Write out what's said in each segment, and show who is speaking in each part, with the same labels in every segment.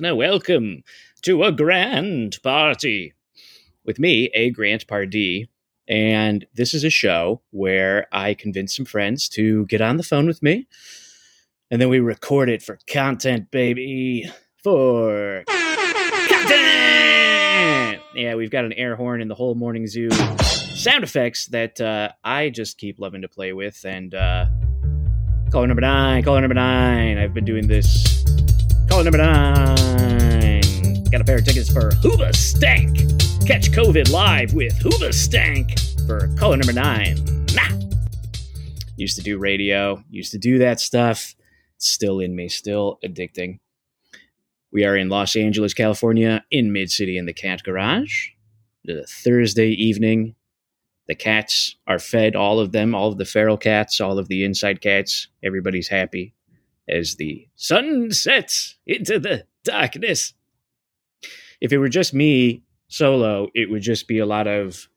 Speaker 1: listener. Welcome to a grand party with me, A. Grant Pardee. And this is a show where I convince some friends to get on the phone with me. And then we record it for content, baby. For content! Yeah, we've got an air horn in the whole morning zoo sound effects that uh, I just keep loving to play with. And uh, caller number nine, caller number nine. I've been doing this. Caller number nine. Got a pair of tickets for Who the Stank. Catch COVID live with Who the Stank for caller number nine. Nah. Used to do radio, used to do that stuff. Still in me, still addicting. We are in Los Angeles, California, in Mid City in the Cat Garage. The Thursday evening, the cats are fed, all of them, all of the feral cats, all of the inside cats. Everybody's happy as the sun sets into the darkness. If it were just me solo, it would just be a lot of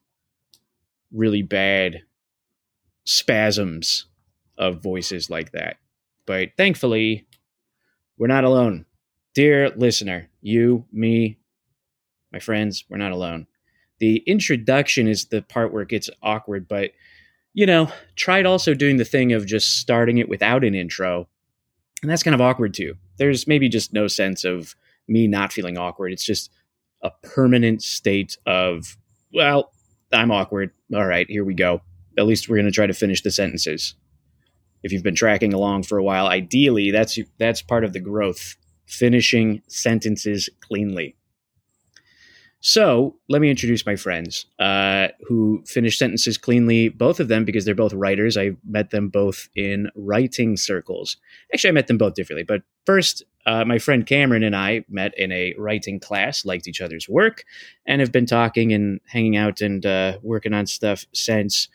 Speaker 1: really bad spasms of voices like that. But thankfully, we're not alone. Dear listener, you, me, my friends, we're not alone the introduction is the part where it gets awkward, but you know, tried also doing the thing of just starting it without an intro. And that's kind of awkward too. There's maybe just no sense of me not feeling awkward. It's just a permanent state of, well, I'm awkward. All right, here we go. At least we're going to try to finish the sentences. If you've been tracking along for a while, ideally that's that's part of the growth, finishing sentences cleanly. So let me introduce my friends uh, who finish sentences cleanly, both of them because they're both writers. I met them both in writing circles. Actually, I met them both differently. But first, uh, my friend Cameron and I met in a writing class, liked each other's work, and have been talking and hanging out and uh, working on stuff since.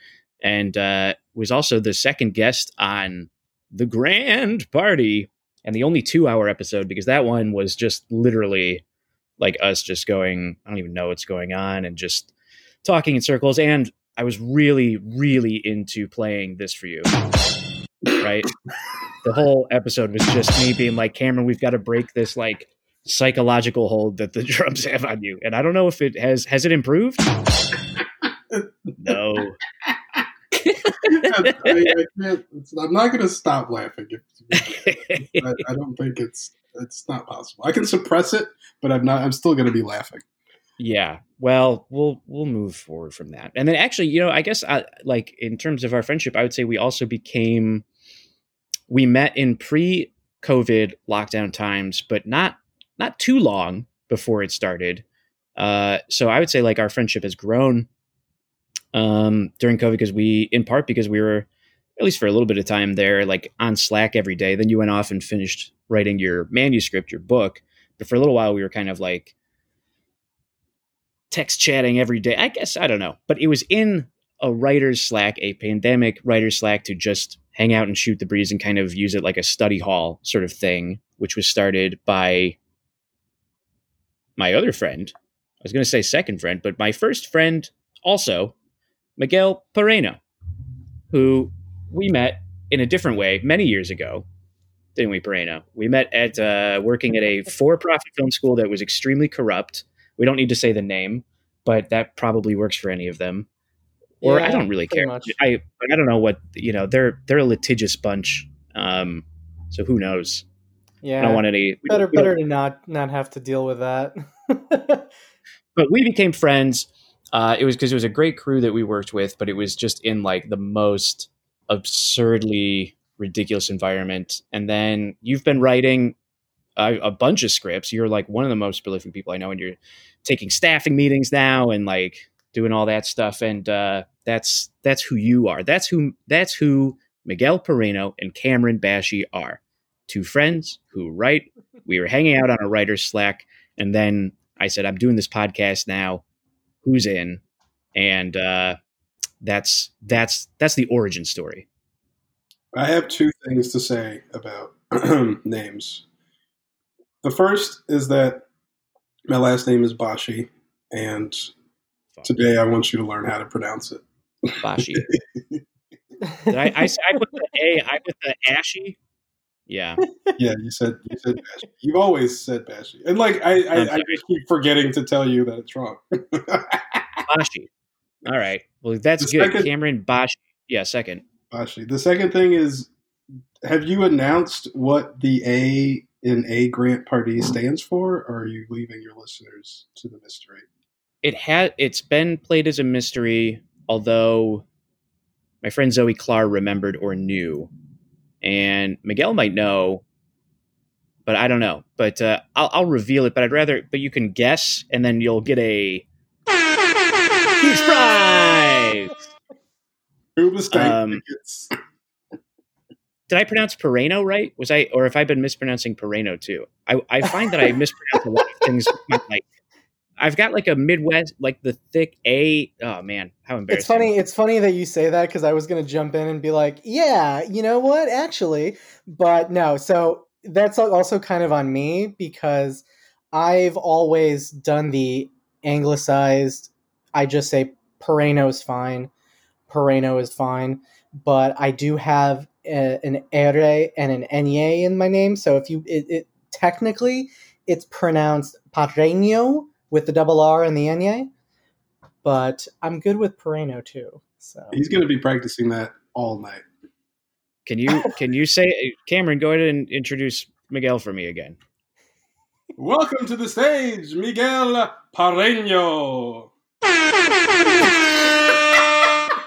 Speaker 1: And uh, was also the second guest on the Grand Party and the only two hour episode because that one was just literally like us just going, I don't even know what's going on and just talking in circles. And I was really, really into playing this for you. Right. the whole episode was just me being like, Cameron, we've got to break this like psychological hold that the drums have on you. And I don't know if it has, has it improved? no.
Speaker 2: I, am not going to stop laughing. I, I, don't think it's it's not possible. I can suppress it, but I'm not. I'm still going to be laughing.
Speaker 1: Yeah. Well, we'll we'll move forward from that. And then actually, you know, I guess I, like in terms of our friendship, I would say we also became we met in pre-COVID lockdown times, but not not too long before it started. Uh, so I would say like our friendship has grown um, during COVID because we, in part because we were at least for a little bit of time there, like on Slack every day. Then you went off and finished writing your manuscript, your book. But for a little while, we were kind of like text chatting every day. I guess I don't know, but it was in a writer's Slack, a pandemic writer's Slack, to just hang out and shoot the breeze and kind of use it like a study hall sort of thing, which was started by my other friend. I was going to say second friend, but my first friend also, Miguel Pereno, who we met in a different way many years ago didn't we, Pereno? We met at uh, working at a for-profit film school that was extremely corrupt. We don't need to say the name, but that probably works for any of them. Or yeah, I don't really care. Much. I I don't know what you know. They're they're a litigious bunch. Um, so who knows?
Speaker 3: Yeah,
Speaker 1: I don't want any.
Speaker 3: Better better to not not have to deal with that.
Speaker 1: but we became friends. Uh, it was because it was a great crew that we worked with, but it was just in like the most absurdly ridiculous environment. And then you've been writing a, a, bunch of scripts. You're like one of the most prolific people I know, and you're taking staffing meetings now and like doing all that stuff. And uh, that's that's who you are. That's who that's who Miguel Perino and Cameron Bashy are. Two friends who write. We were hanging out on a writer's Slack, and then I said, "I'm doing this podcast now. Who's in?" And uh, that's that's that's the origin story.
Speaker 2: I have two things to say about names. The first is that my last name is Bashi, and Today, I want you to learn how to pronounce it.
Speaker 1: Bashi. Did I, I, I put the A, I put the ashy. Yeah.
Speaker 2: Yeah, you said you said Bashy. You've always said Bashy, and like I, I, I just keep forgetting to tell you that it's wrong.
Speaker 1: Bashi. All right. Well, that's
Speaker 2: The
Speaker 1: good.
Speaker 2: second-
Speaker 1: Cameron Bashi. Yeah, second.
Speaker 2: Bashi. The second thing is, have you announced what the A in A Grant Party stands for, or are you leaving your listeners to the mystery?
Speaker 1: It had it's been played as a mystery, although my friend Zoe Clark remembered or knew, and Miguel might know, but I don't know. But uh, I'll, I'll reveal it. But I'd rather. But you can guess, and then you'll get a huge prize.
Speaker 2: Who mistake
Speaker 1: Um,
Speaker 2: tickets?
Speaker 1: Did I pronounce Pereno right? Was I, or if I've been mispronouncing Pereno too? I, I find that I mispronounce a lot of things. Like I've got like a Midwest, like the thick A. Oh man, how embarrassing!
Speaker 3: It's funny. It's funny that you say that because I was gonna jump in and be like, "Yeah, you know what? Actually," but no. So that's also kind of on me because I've always done the anglicized. I just say Pereno's fine. Pereno is fine, but I do have a, an ere and an enye in my name. So if you, it, it technically it's pronounced Parreño with the double R and the enye but I'm good with Pereno too. So
Speaker 2: He's going to be practicing that all night.
Speaker 1: Can you can you say Cameron? Go ahead and introduce Miguel for me again.
Speaker 2: Welcome to the stage, Miguel Pareño.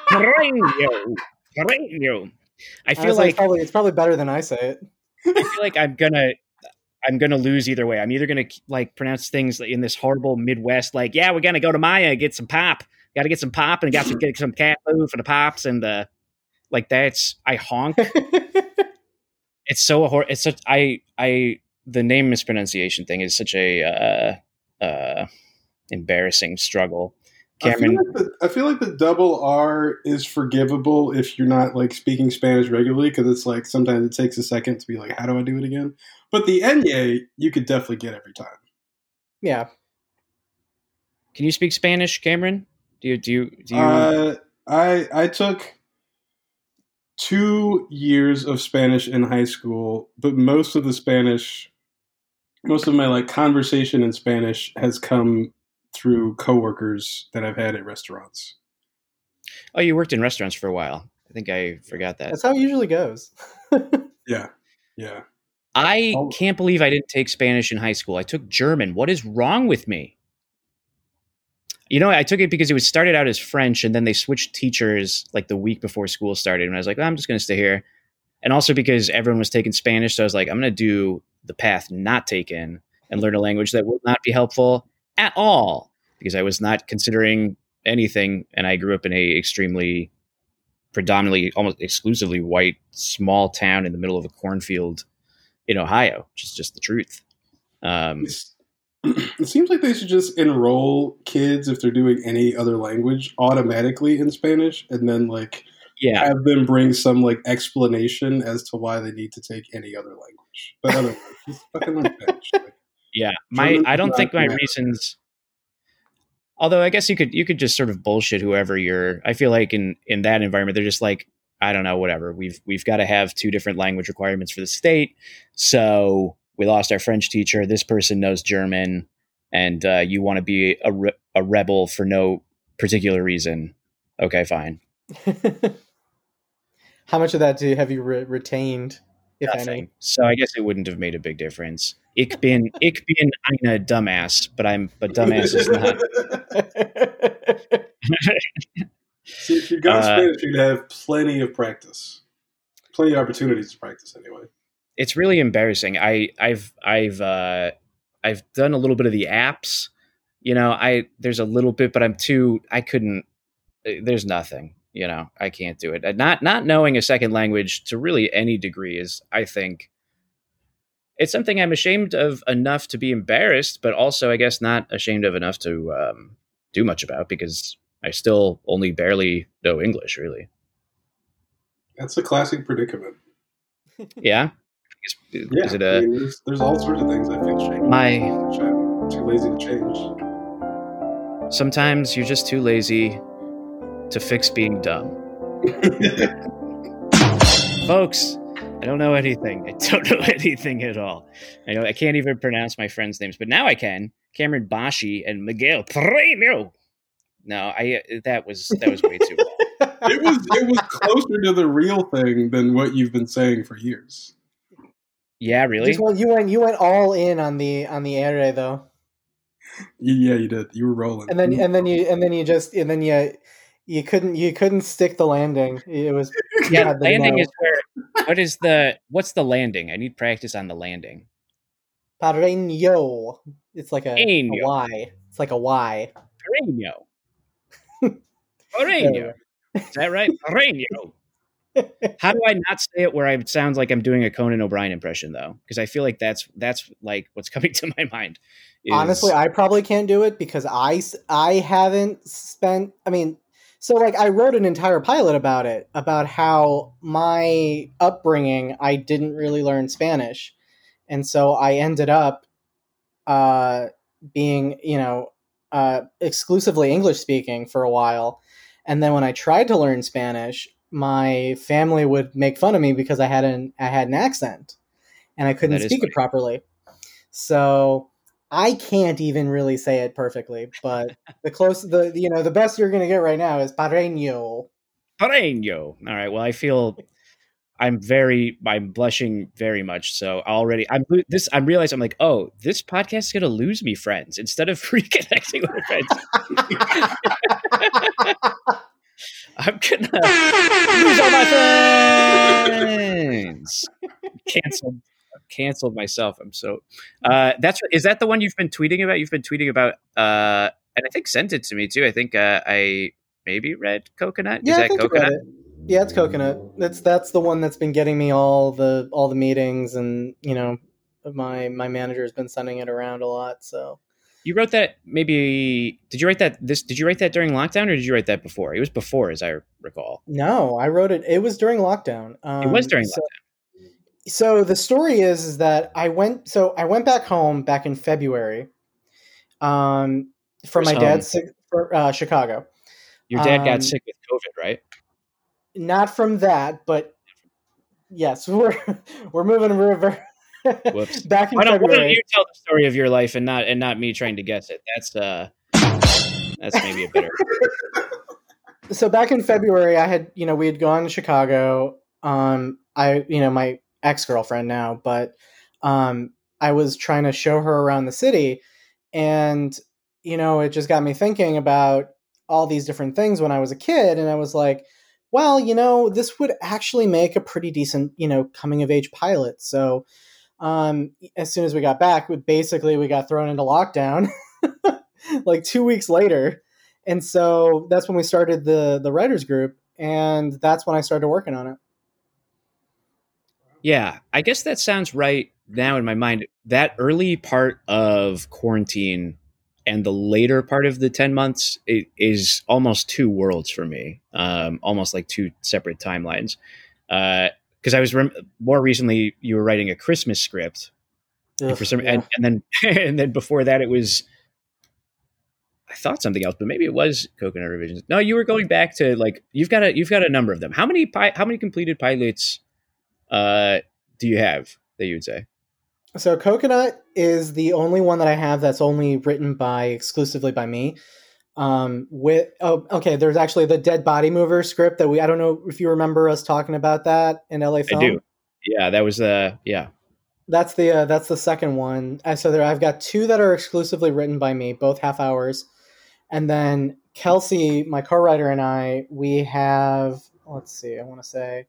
Speaker 1: Pereno, Pereno. I feel
Speaker 3: Honestly, it's
Speaker 1: like
Speaker 3: probably it's probably better than I say it.
Speaker 1: I feel like I'm gonna I'm gonna lose either way. I'm either gonna like pronounce things in this horrible Midwest, like yeah, we're gonna go to Meijer get some pop, got to get some pop and got to get some cat food for the pops and the like. That's I honk. It's so a hor. It's such I I the name mispronunciation thing is such a uh, uh, embarrassing struggle.
Speaker 2: I feel, like the, I feel like the double R is forgivable if you're not like speaking Spanish regularly because it's like sometimes it takes a second to be like, how do I do it again? But the enye you could definitely get every time.
Speaker 3: yeah,
Speaker 1: can you speak Spanish, Cameron? Do you do you do you?
Speaker 2: Uh, I I took two years of Spanish in high school, but most of the Spanish, most of my like conversation in Spanish has come through coworkers that I've had at restaurants.
Speaker 1: oh, you worked in restaurants for a while. I think I forgot that.
Speaker 3: that's how it usually goes.
Speaker 2: Yeah, yeah.
Speaker 1: I can't believe I didn't take Spanish in high school. I took German. What is wrong with me? You know, I took it because it was started out as French and then they switched teachers like the week before school started. And I was like, "Oh, I'm just going to stay here. And also because everyone was taking Spanish. So I was like, I'm going to do the path not taken and learn a language that will not be helpful at all because I was not considering anything. And I grew up in a extremely predominantly almost exclusively white small town in the middle of a cornfield in Ohio, which is just the truth. Um,
Speaker 2: It seems like they should just enroll kids if they're doing any other language automatically in Spanish, and then like
Speaker 1: yeah,
Speaker 2: have them bring some like explanation as to why they need to take any other language. But otherwise, just fucking learn Spanish. Like,
Speaker 1: yeah. my I don't think my reasons. Although I guess you could you could just sort of bullshit whoever you're. I feel like in in that environment they're just like I don't know whatever. We've we've got to have two different language requirements for the state. So we lost our French teacher. This person knows German, and uh, you want to be a re- a rebel for no particular reason. Okay, fine.
Speaker 3: How much of that do have you re- retained, if
Speaker 1: Nothing. So I guess it wouldn't have made a big difference. Ich bin ich bin eine dumbass, but I'm but dumbass is not.
Speaker 2: See, if you got
Speaker 1: Uh,
Speaker 2: Spanish, you'd have plenty of practice, plenty of opportunities to practice anyway.
Speaker 1: It's really embarrassing. I I've I've uh I've done a little bit of the apps. You know, I there's a little bit, but I'm too. I couldn't. There's nothing. You know, I can't do it. Not not knowing a second language to really any degree is, I think, it's something I'm ashamed of enough to be embarrassed, but also I guess not ashamed of enough to um, do much about because I still only barely know English. Really,
Speaker 2: That's a classic predicament.
Speaker 1: yeah. Is,
Speaker 2: Yeah,
Speaker 1: is it
Speaker 2: I
Speaker 1: a
Speaker 2: mean, there's, there's all sorts of things I feel ashamed of,
Speaker 1: my
Speaker 2: which I'm too lazy to change.
Speaker 1: Sometimes you're just too lazy to fix being dumb. Folks, I don't know anything. I don't know anything at all. I know I can't even pronounce my friends' names, but now I can. Cameron Bashi and Miguel Preno. No, I uh, that was that was way too long.
Speaker 2: it was it was closer to the real thing than what you've been saying for years.
Speaker 1: Yeah, really.
Speaker 3: Just, well, you went you went all in on the on the area eh, though,
Speaker 2: Yeah, you did. You were rolling.
Speaker 3: and then and then you and then you just and then you you couldn't you couldn't stick the landing. It was
Speaker 1: Yeah, landing
Speaker 3: no.
Speaker 1: is where. What is the what's the landing? I need practice on the landing.
Speaker 3: Pareño. It's like a, a It's like a Y.
Speaker 1: Pereño. Pereño. Is that right? Pereño. How do I not say it where I sounds like I'm doing a Conan O'Brien impression though? Because I feel like that's that's like what's coming to my mind. is-
Speaker 3: Honestly, I probably can't do it because I I haven't spent. I mean, so like I wrote an entire pilot about it about how my upbringing I didn't really learn Spanish, and so I ended up uh, being you know uh, exclusively English speaking for a while, and then when I tried to learn Spanish, my family would make fun of me because I had an I had an accent, and I couldn't speak
Speaker 1: funny.
Speaker 3: it properly. So I can't even really say it perfectly, but the close the you know the best you're gonna get right now is pareño.
Speaker 1: Pereño. All right. Well, I feel I'm very I'm blushing very much. So already I'm this I'm realizing I'm like, oh, this podcast is gonna lose me friends instead of reconnecting with friends. I'm gonna lose all my friends. Canceled. Canceled myself. I'm so. Uh, that's is that the one you've been tweeting about? You've been tweeting about, uh, and I think sent it to me too. I think uh, I maybe read coconut.
Speaker 3: yeah,
Speaker 1: is that coconut?
Speaker 3: it. Yeah, it's coconut. That's that's the one that's been getting me all the all the meetings, and you know, my my manager's been sending it around a lot. So
Speaker 1: You wrote that maybe? Did you write that this? Did you write that during lockdown or did you write that before? It was before, as I recall.
Speaker 3: no, I wrote it. It was during lockdown. Um,
Speaker 1: It was during
Speaker 3: so, so the story is, is that I went so I went back home back in February, um, for
Speaker 1: Where's
Speaker 3: my dad's for, uh, Chicago.
Speaker 1: Your dad
Speaker 3: Um,
Speaker 1: got sick with COVID, right?
Speaker 3: Not from that, but yes, we're we're moving river
Speaker 1: Whoops.
Speaker 3: back in
Speaker 1: Why don't, why don't
Speaker 3: February.
Speaker 1: you tell the story of your life and not and not me trying to guess it? That's uh, that's maybe a better.
Speaker 3: so back in February, I had you know we had gone to Chicago. Um, I you know my ex girlfriend now, but um, I was trying to show her around the city, and you know it just got me thinking about all these different things when I was a kid, and I was like, well, you know, this would actually make a pretty decent you know coming of age pilot. So. Um, as soon as we got back, we basically we got thrown into lockdown like two weeks later and so that's when we started the the writers group and that's when i started working on it
Speaker 1: Yeah, I guess that sounds right now in my mind. That early part of quarantine and the later part of the 10 months is almost two worlds for me, um, almost like two separate timelines. Because I was rem- more recently, you were writing a Christmas script, and for some,
Speaker 3: Yeah.
Speaker 1: and, and then and then before that, it was. I thought something else, but maybe it was Coconut Revisions. No, you were going back to like you've got a you've got a number of them. How many pi- how many completed pilots uh, do you have that you would say?
Speaker 3: so coconut is the only one that i have that's only written by exclusively by me um with oh okay there's actually the dead body mover script that we i don't know if you remember us talking about that in la film
Speaker 1: I do. Yeah, that was uh yeah.
Speaker 3: That's the uh, that's the second one. So there, I've got two that are exclusively written by me, both half hours, and then Kelsey, my co-writer, and I, we have. Let's see, I want to say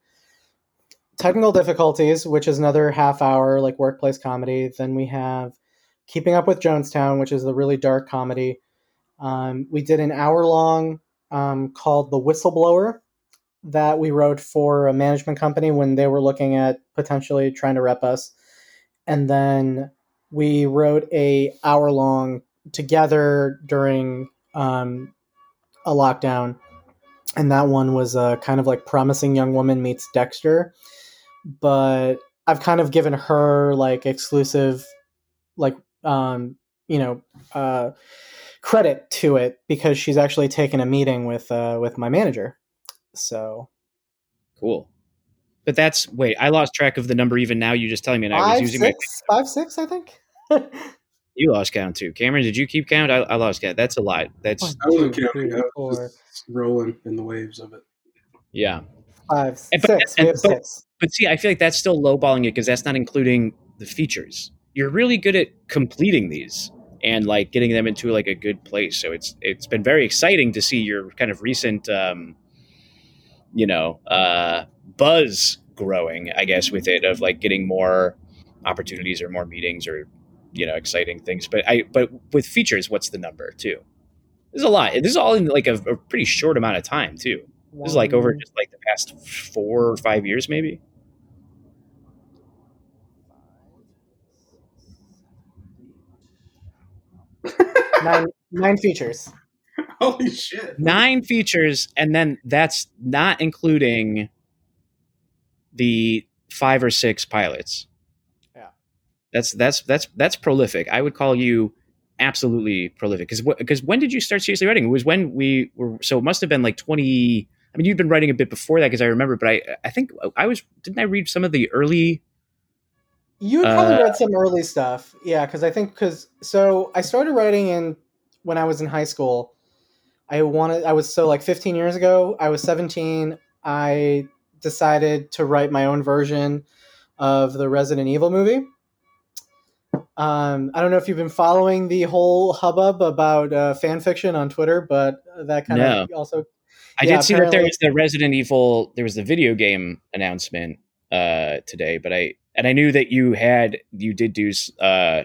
Speaker 3: technical difficulties, which is another half hour like workplace comedy. Then we have Keeping Up with Jonestown, which is the really dark comedy. Um, we did an hour long um, called The Whistleblower that we wrote for a management company when they were looking at potentially trying to rep us and then we wrote a hour long together during um, a lockdown and that one was uh, kind of like promising young woman meets dexter but i've kind of given her like exclusive like um, you know uh, credit to it because she's actually taken a meeting with uh, with my manager. So
Speaker 1: Cool. But that's wait, I lost track of the number even now. You just telling me, and I was
Speaker 3: five
Speaker 1: using
Speaker 3: six, five six, I think.
Speaker 1: You lost count too, Cameron. Did you keep count? I, I lost count. That's a lot. That's
Speaker 3: One,
Speaker 2: I wasn't counting. I was just rolling in the waves of it.
Speaker 1: yeah.
Speaker 3: Five,
Speaker 1: And- but-
Speaker 3: six.
Speaker 1: And-
Speaker 3: have
Speaker 1: but-
Speaker 3: six.
Speaker 1: But see, I feel like that's still lowballing it because that's not including the features. You're really good at completing these and like getting them into like a good place. So it's it's been very exciting to see your kind of recent, um, you know, uh, buzz growing. I guess with it of like getting more opportunities or more meetings or you know exciting things. But I but with features, what's the number too? There's a lot. This is all in like a, a pretty short amount of time too. This is like over just like the past four or five years, maybe.
Speaker 3: nine, nine features.
Speaker 2: Holy shit!
Speaker 1: nine features and then that's not including the five or six pilots
Speaker 3: Yeah.
Speaker 1: that's that's that's that's prolific i would call you absolutely prolific because because when did you start seriously writing it was when we were so it must have been like 20 i mean you've been writing a bit before that because i remember but i i think i was didn't i read some of the early
Speaker 3: You probably
Speaker 1: Uh,
Speaker 3: read some early stuff, yeah. Because I think because so I started writing in when I was in high school. I wanted. I was so like 15 years ago. I was 17. I decided to write my own version of the Resident Evil movie. Um, I don't know if you've been following the whole hubbub about uh, fan fiction on Twitter, but that kind of also
Speaker 1: i
Speaker 3: Yeah,
Speaker 1: did see that there was the resident evil there was the video game announcement uh today but i and i knew that you had you did do uh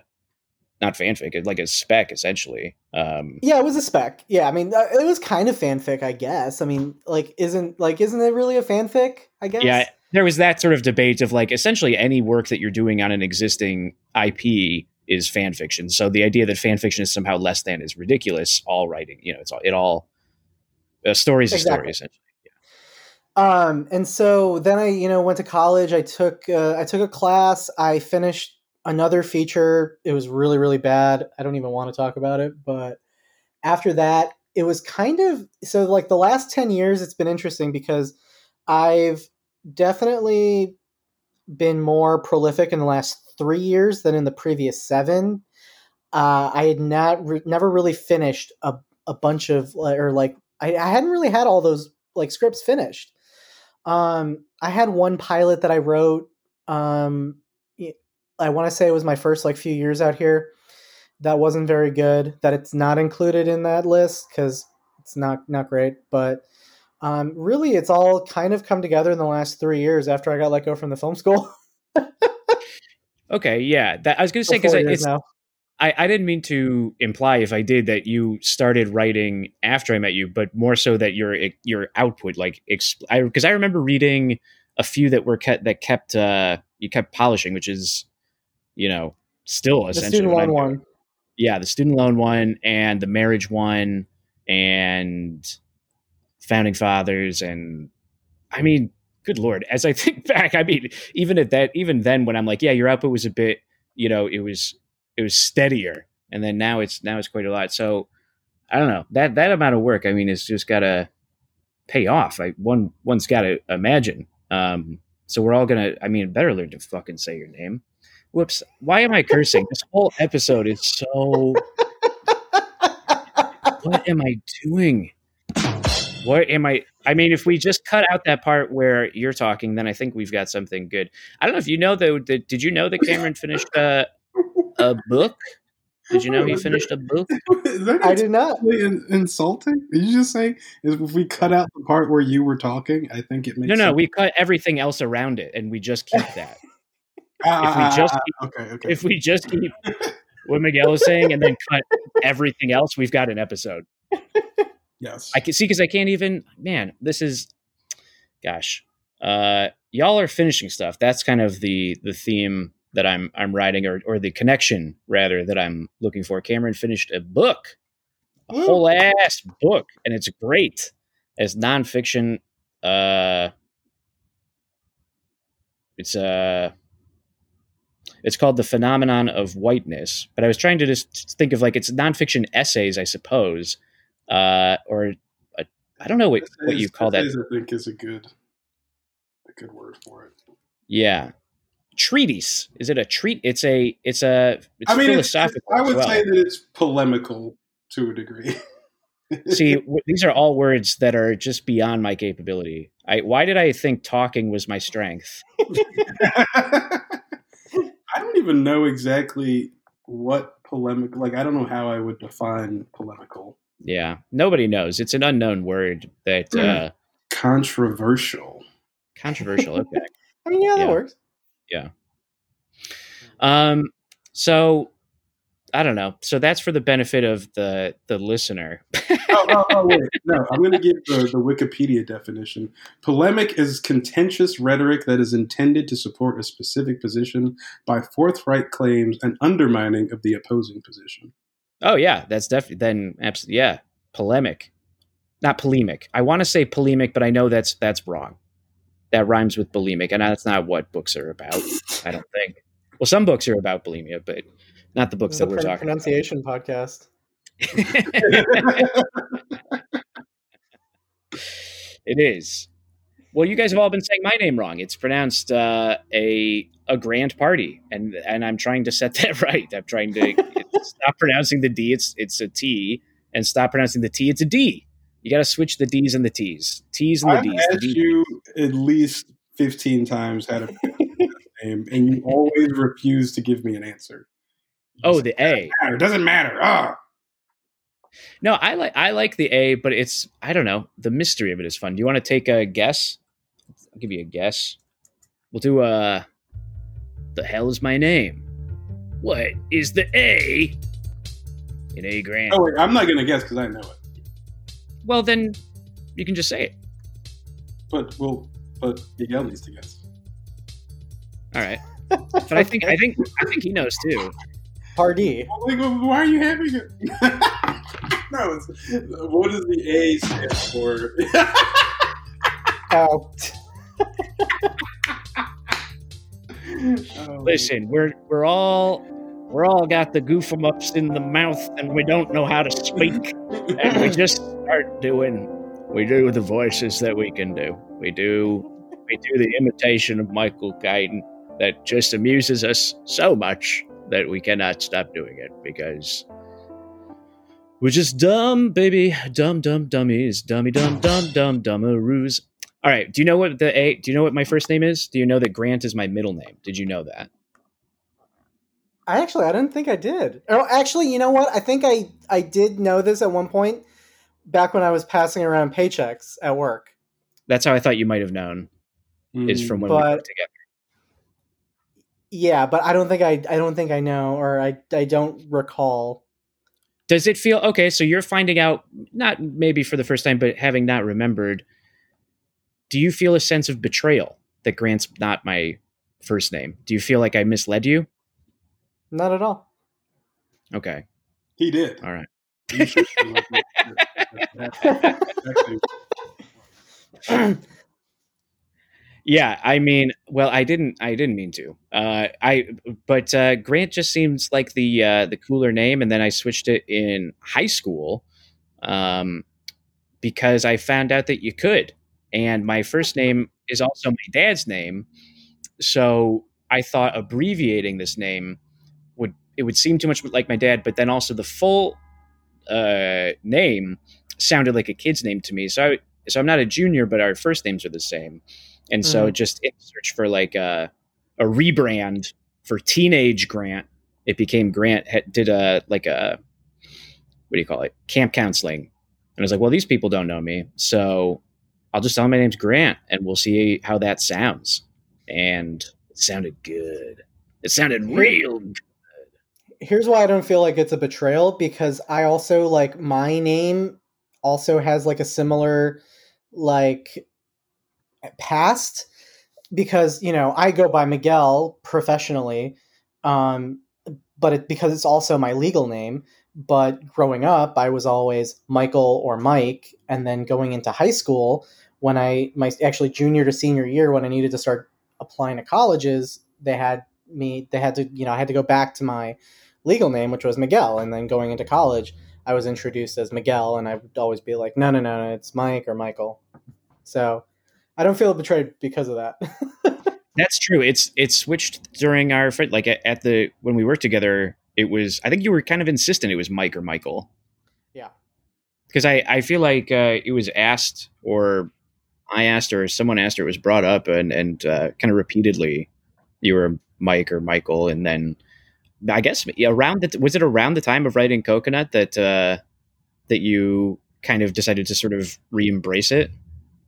Speaker 1: not fanfic like a spec essentially um
Speaker 3: Yeah, it was a spec. Yeah, I mean, uh, it was kind of fanfic, I guess. I mean, like, isn't like, isn't it really a fanfic? I guess.
Speaker 1: Yeah, there was that sort of debate of like essentially any work that you're doing on an existing IP is fan fiction. So the idea that fan fiction is somehow less than is ridiculous. All writing, you know, it's all it all a story's a story
Speaker 3: Exactly.
Speaker 1: essentially.
Speaker 3: Um, and so then I, you know, went to college. I took, uh, I took a class. I finished another feature. It was really, really bad. I don't even want to talk about it. But after that, it was kind of so like the last ten years. It's been interesting because I've definitely been more prolific in the last three years than in the previous seven. Uh, I had not re- never really finished a, a bunch of or like I, I hadn't really had all those like scripts finished. Um, I had one pilot that I wrote. Um, I want to say it was my first like few years out here. That wasn't very good. That it's not included in that list because it's not not great. But um, really, it's all kind of come together in the last three years after I got let go from the film school.
Speaker 1: Okay, yeah. That I was going to say because it's
Speaker 3: now.
Speaker 1: I, I didn't mean to imply if I did that you started writing after I met you, but more so that your your output like because I, 'cause I remember reading a few that were kept that kept uh you kept polishing, which is you know still
Speaker 3: the
Speaker 1: essentially
Speaker 3: student loan one.
Speaker 1: Yeah, the student loan one and the marriage one and founding fathers and I mean, good lord, as I think back, I mean, even at that, even then, when I'm like, yeah, your output was a bit, you know, it was it was steadier, and then now it's now it's quite a lot. So I don't know that that amount of work. I mean, it's just got to pay off. Like one one's got to imagine. Um, so we're all gonna. I mean, better learn to fucking say your name. Whoops! Why am I cursing? this whole episode is so. What am I doing? What am I? I mean, if we just cut out that part where you're talking, then I think we've got something good. I don't know if you know though. That, did you know that Cameron finished a a book? Did you know he finished a book?
Speaker 2: That
Speaker 3: I did not.
Speaker 2: actually in- insulting? Did you just say if we cut out the part where you were talking? I think it makes
Speaker 1: No, no,
Speaker 2: sense.
Speaker 1: we cut everything else around it, and we just keep that.
Speaker 2: Ah,
Speaker 1: if we
Speaker 2: ah,
Speaker 1: just
Speaker 2: ah,
Speaker 1: keep-
Speaker 2: ah, okay, okay.
Speaker 1: if we just keep what Miguel is saying and then cut everything else, we've got an episode.
Speaker 2: yes,
Speaker 1: I can see because I can't even. Man, this is, gosh, uh, y'all are finishing stuff. That's kind of the the theme that I'm I'm writing, or or the connection rather that I'm looking for. Cameron finished a book, a
Speaker 3: Mm.
Speaker 1: whole ass book, and it's great as nonfiction. Uh, it's uh It's called The Phenomenon of Whiteness. But I was trying to just think of like it's nonfiction essays, I suppose, uh, or I I don't know what, what you
Speaker 2: Essays-
Speaker 1: call that.
Speaker 2: I think is a good, a good word for it.
Speaker 1: Yeah, treatise. Is it a treat? It's a it's a it's
Speaker 2: I mean, it's,
Speaker 1: philosophical.
Speaker 2: I would
Speaker 1: well.
Speaker 2: say that it's polemical to a degree.
Speaker 1: See, w- these are all words that are just beyond my capability. I why did I think talking was my strength?
Speaker 2: I don't even know exactly what polemic. Like, I don't know how I would define polemical.
Speaker 1: Yeah, nobody knows. It's an unknown word that
Speaker 2: Hmm.
Speaker 1: uh,
Speaker 2: Controversial.
Speaker 1: controversial. Okay.
Speaker 3: I mean, yeah, that
Speaker 1: Yeah.
Speaker 3: works.
Speaker 1: Um. So I don't know. So that's for the benefit of the the listener.
Speaker 2: oh, oh, oh, wait. No, I'm going to give the, the Wikipedia definition. Polemic is contentious rhetoric that is intended to support a specific position by forthright claims and undermining of the opposing position.
Speaker 1: Oh yeah, that's definitely then. Absolutely, yeah. Polemic, not polemic. I want to say polemic, but I know that's that's wrong. That rhymes with bulimic, and that's not what books are about. I don't think. Well, some books are about bulimia, but not the books that we're talking.
Speaker 3: pronunciation podcast.
Speaker 1: it is. Well, you guys have all been saying my name wrong. It's pronounced uh, a a grand party, and and I'm trying to set that right. I'm trying to stop pronouncing the D. It's it's a T, and stop pronouncing the T. It's a D. You got to switch the D's and the T's. T's and the
Speaker 2: I've
Speaker 1: D's. The
Speaker 2: asked
Speaker 1: D.
Speaker 2: you at least 15 times how to name, and you always refuse to give me an answer.
Speaker 1: Oh, the A.
Speaker 2: It doesn't matter. Ah.
Speaker 1: No, I like I like the A, but it's I don't know. The mystery of it is fun. Do you want to take a guess? I'll give you a guess. We'll do a. The hell is my name? What is the A? In A grand.
Speaker 2: Oh, wait, I'm not going to guess because I know it.
Speaker 1: Well, then you can just say it.
Speaker 2: But, well, but Miguel needs to guess.
Speaker 1: All right. But I think I think I think he knows too.
Speaker 3: Hardy.
Speaker 2: Like, why are you having it? no, it's, what does the A stand for?
Speaker 3: Oh,
Speaker 1: Listen, we're we're all we're all got the goof 'em ups in the mouth, and we don't know how to speak, and we just start doing. We do the voices that we can do. We do we do the imitation of Michael Keaton that just amuses us so much that we cannot stop doing it because we're just dumb, baby, dumb, dumb, dummies, dummy, dumb, dumb, dumb, dummaroos. All right. Do you know what the A? Do you know what my first name is? Do you know that Grant is my middle name? Did you know that?
Speaker 3: I actually I didn't think I did. Oh, actually, you know what? I think I I did know this at one point back when I was passing around paychecks at work.
Speaker 1: That's how I thought you might have known. Is
Speaker 2: Mm.
Speaker 1: from when we
Speaker 3: But-
Speaker 1: worked together.
Speaker 3: Yeah, but I don't think I I don't think I know or I I don't recall.
Speaker 1: Does it feel okay? So you're finding out, not maybe for the first time, but having not remembered. Do you feel a sense of betrayal that Grant's not my first name? Do you feel like I misled you?
Speaker 3: Not at all.
Speaker 1: Okay.
Speaker 2: He did.
Speaker 1: All right.
Speaker 2: You should feel like that. Actually,
Speaker 1: Yeah, I mean, well, I didn't, I didn't mean to. Uh, I, but uh, Grant just seems like the uh, the cooler name, and then I switched it in high school, um, because I found out that you could, and my first name is also my dad's name, so I thought abbreviating this name would it would seem too much like my dad, but then also the full uh, name sounded like a kid's name to me. So I, so I'm not a junior, but our first names are the same. And so
Speaker 3: Mhm.
Speaker 1: just in search for like a, a rebrand for teenage Grant, it became Grant did a like a what do you call it camp counseling, and I was like, well, these people don't know me, so I'll just tell them my name's Grant, and we'll see how that sounds. And it sounded good. It sounded real.
Speaker 3: Here's why I don't feel like it's a betrayal because I also like my name also has like a similar like past because you know I go by Miguel professionally um but it, because it's also my legal name but growing up I was always Michael or Mike and then going into high school when I my actually junior to senior year when I needed to start applying to colleges they had me they had to you know I had to go back to my legal name, which was Miguel, and then going into college, I was introduced as Miguel, and I would always be like, no, no, no, no, it's Mike or Michael. So I don't feel betrayed because of that.
Speaker 1: That's true. It's it switched during our like at, the when we worked together. It was I think you were kind of insistent it was Mike or Michael.
Speaker 3: Yeah.
Speaker 1: Because I I feel like uh, it was asked or I asked or someone asked or it was brought up and and uh, kind of repeatedly you were Mike or Michael and then I guess around the was it around the time of writing Coconut that uh, that you kind of decided to sort of re-embrace it.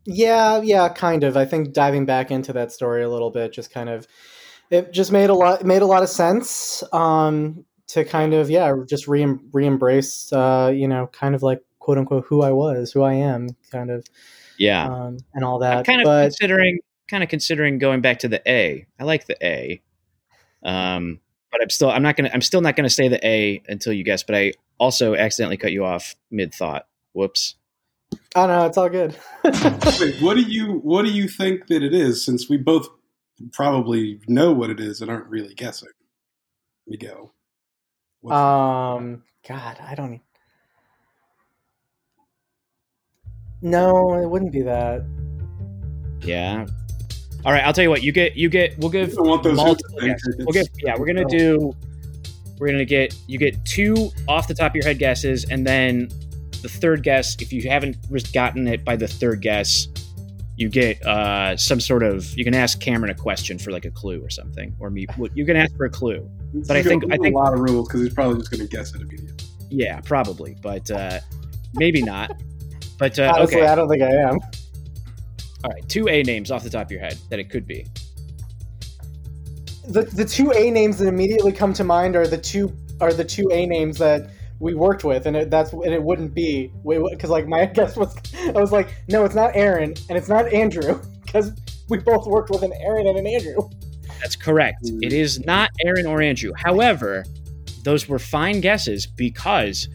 Speaker 3: Yeah, yeah, kind of. I think diving back into that story a little bit just kind of it just made a lot made a lot of sense um, to kind of yeah just re re embrace uh, you know kind of like quote unquote who I was who I am kind of
Speaker 1: yeah
Speaker 3: um, and all that.
Speaker 1: I'm kind of
Speaker 3: but,
Speaker 1: considering kind of considering going back to the A. I like the A, um, but I'm still I'm not gonna I'm still not gonna say the A until you guess. But I also accidentally cut you off mid thought. Whoops.
Speaker 3: Oh no, it's all good.
Speaker 2: Wait, what do you what do you think that it is? Since we both probably know what it is and aren't really guessing. Miguel.
Speaker 3: What's um, God, I don't. e- No, it wouldn't be that.
Speaker 1: Yeah. All right. I'll tell you what. You get. You get. We'll give.
Speaker 2: I don't want those
Speaker 1: multiple guesses. We'll give. Yeah. We're gonna do. We're gonna get. You get two off the top of your head guesses, and then the third guess. If you haven't ris- gotten it by the third guess, you get uh, some sort of. You can ask Cameron a question for like a clue or something, or me. You can ask for a clue. But I think- I think-
Speaker 2: a lot of rules because he's probably just going to guess it immediately.
Speaker 1: Yeah, probably, but uh, maybe not. But uh,
Speaker 3: Honestly,
Speaker 1: okay.
Speaker 3: I don't think I am.
Speaker 1: All right. Two A names off the top of your head that it could be.
Speaker 3: The the two A names that immediately come to mind are the two are the two A names that we worked with, and it, that's and it wouldn't be because like my guess was I was like, no, it's not Aaron and it's not Andrew because we both worked with an Aaron and an Andrew.
Speaker 1: That's correct.
Speaker 2: Mm.
Speaker 1: It is not Aaron or Andrew. However, those were fine guesses because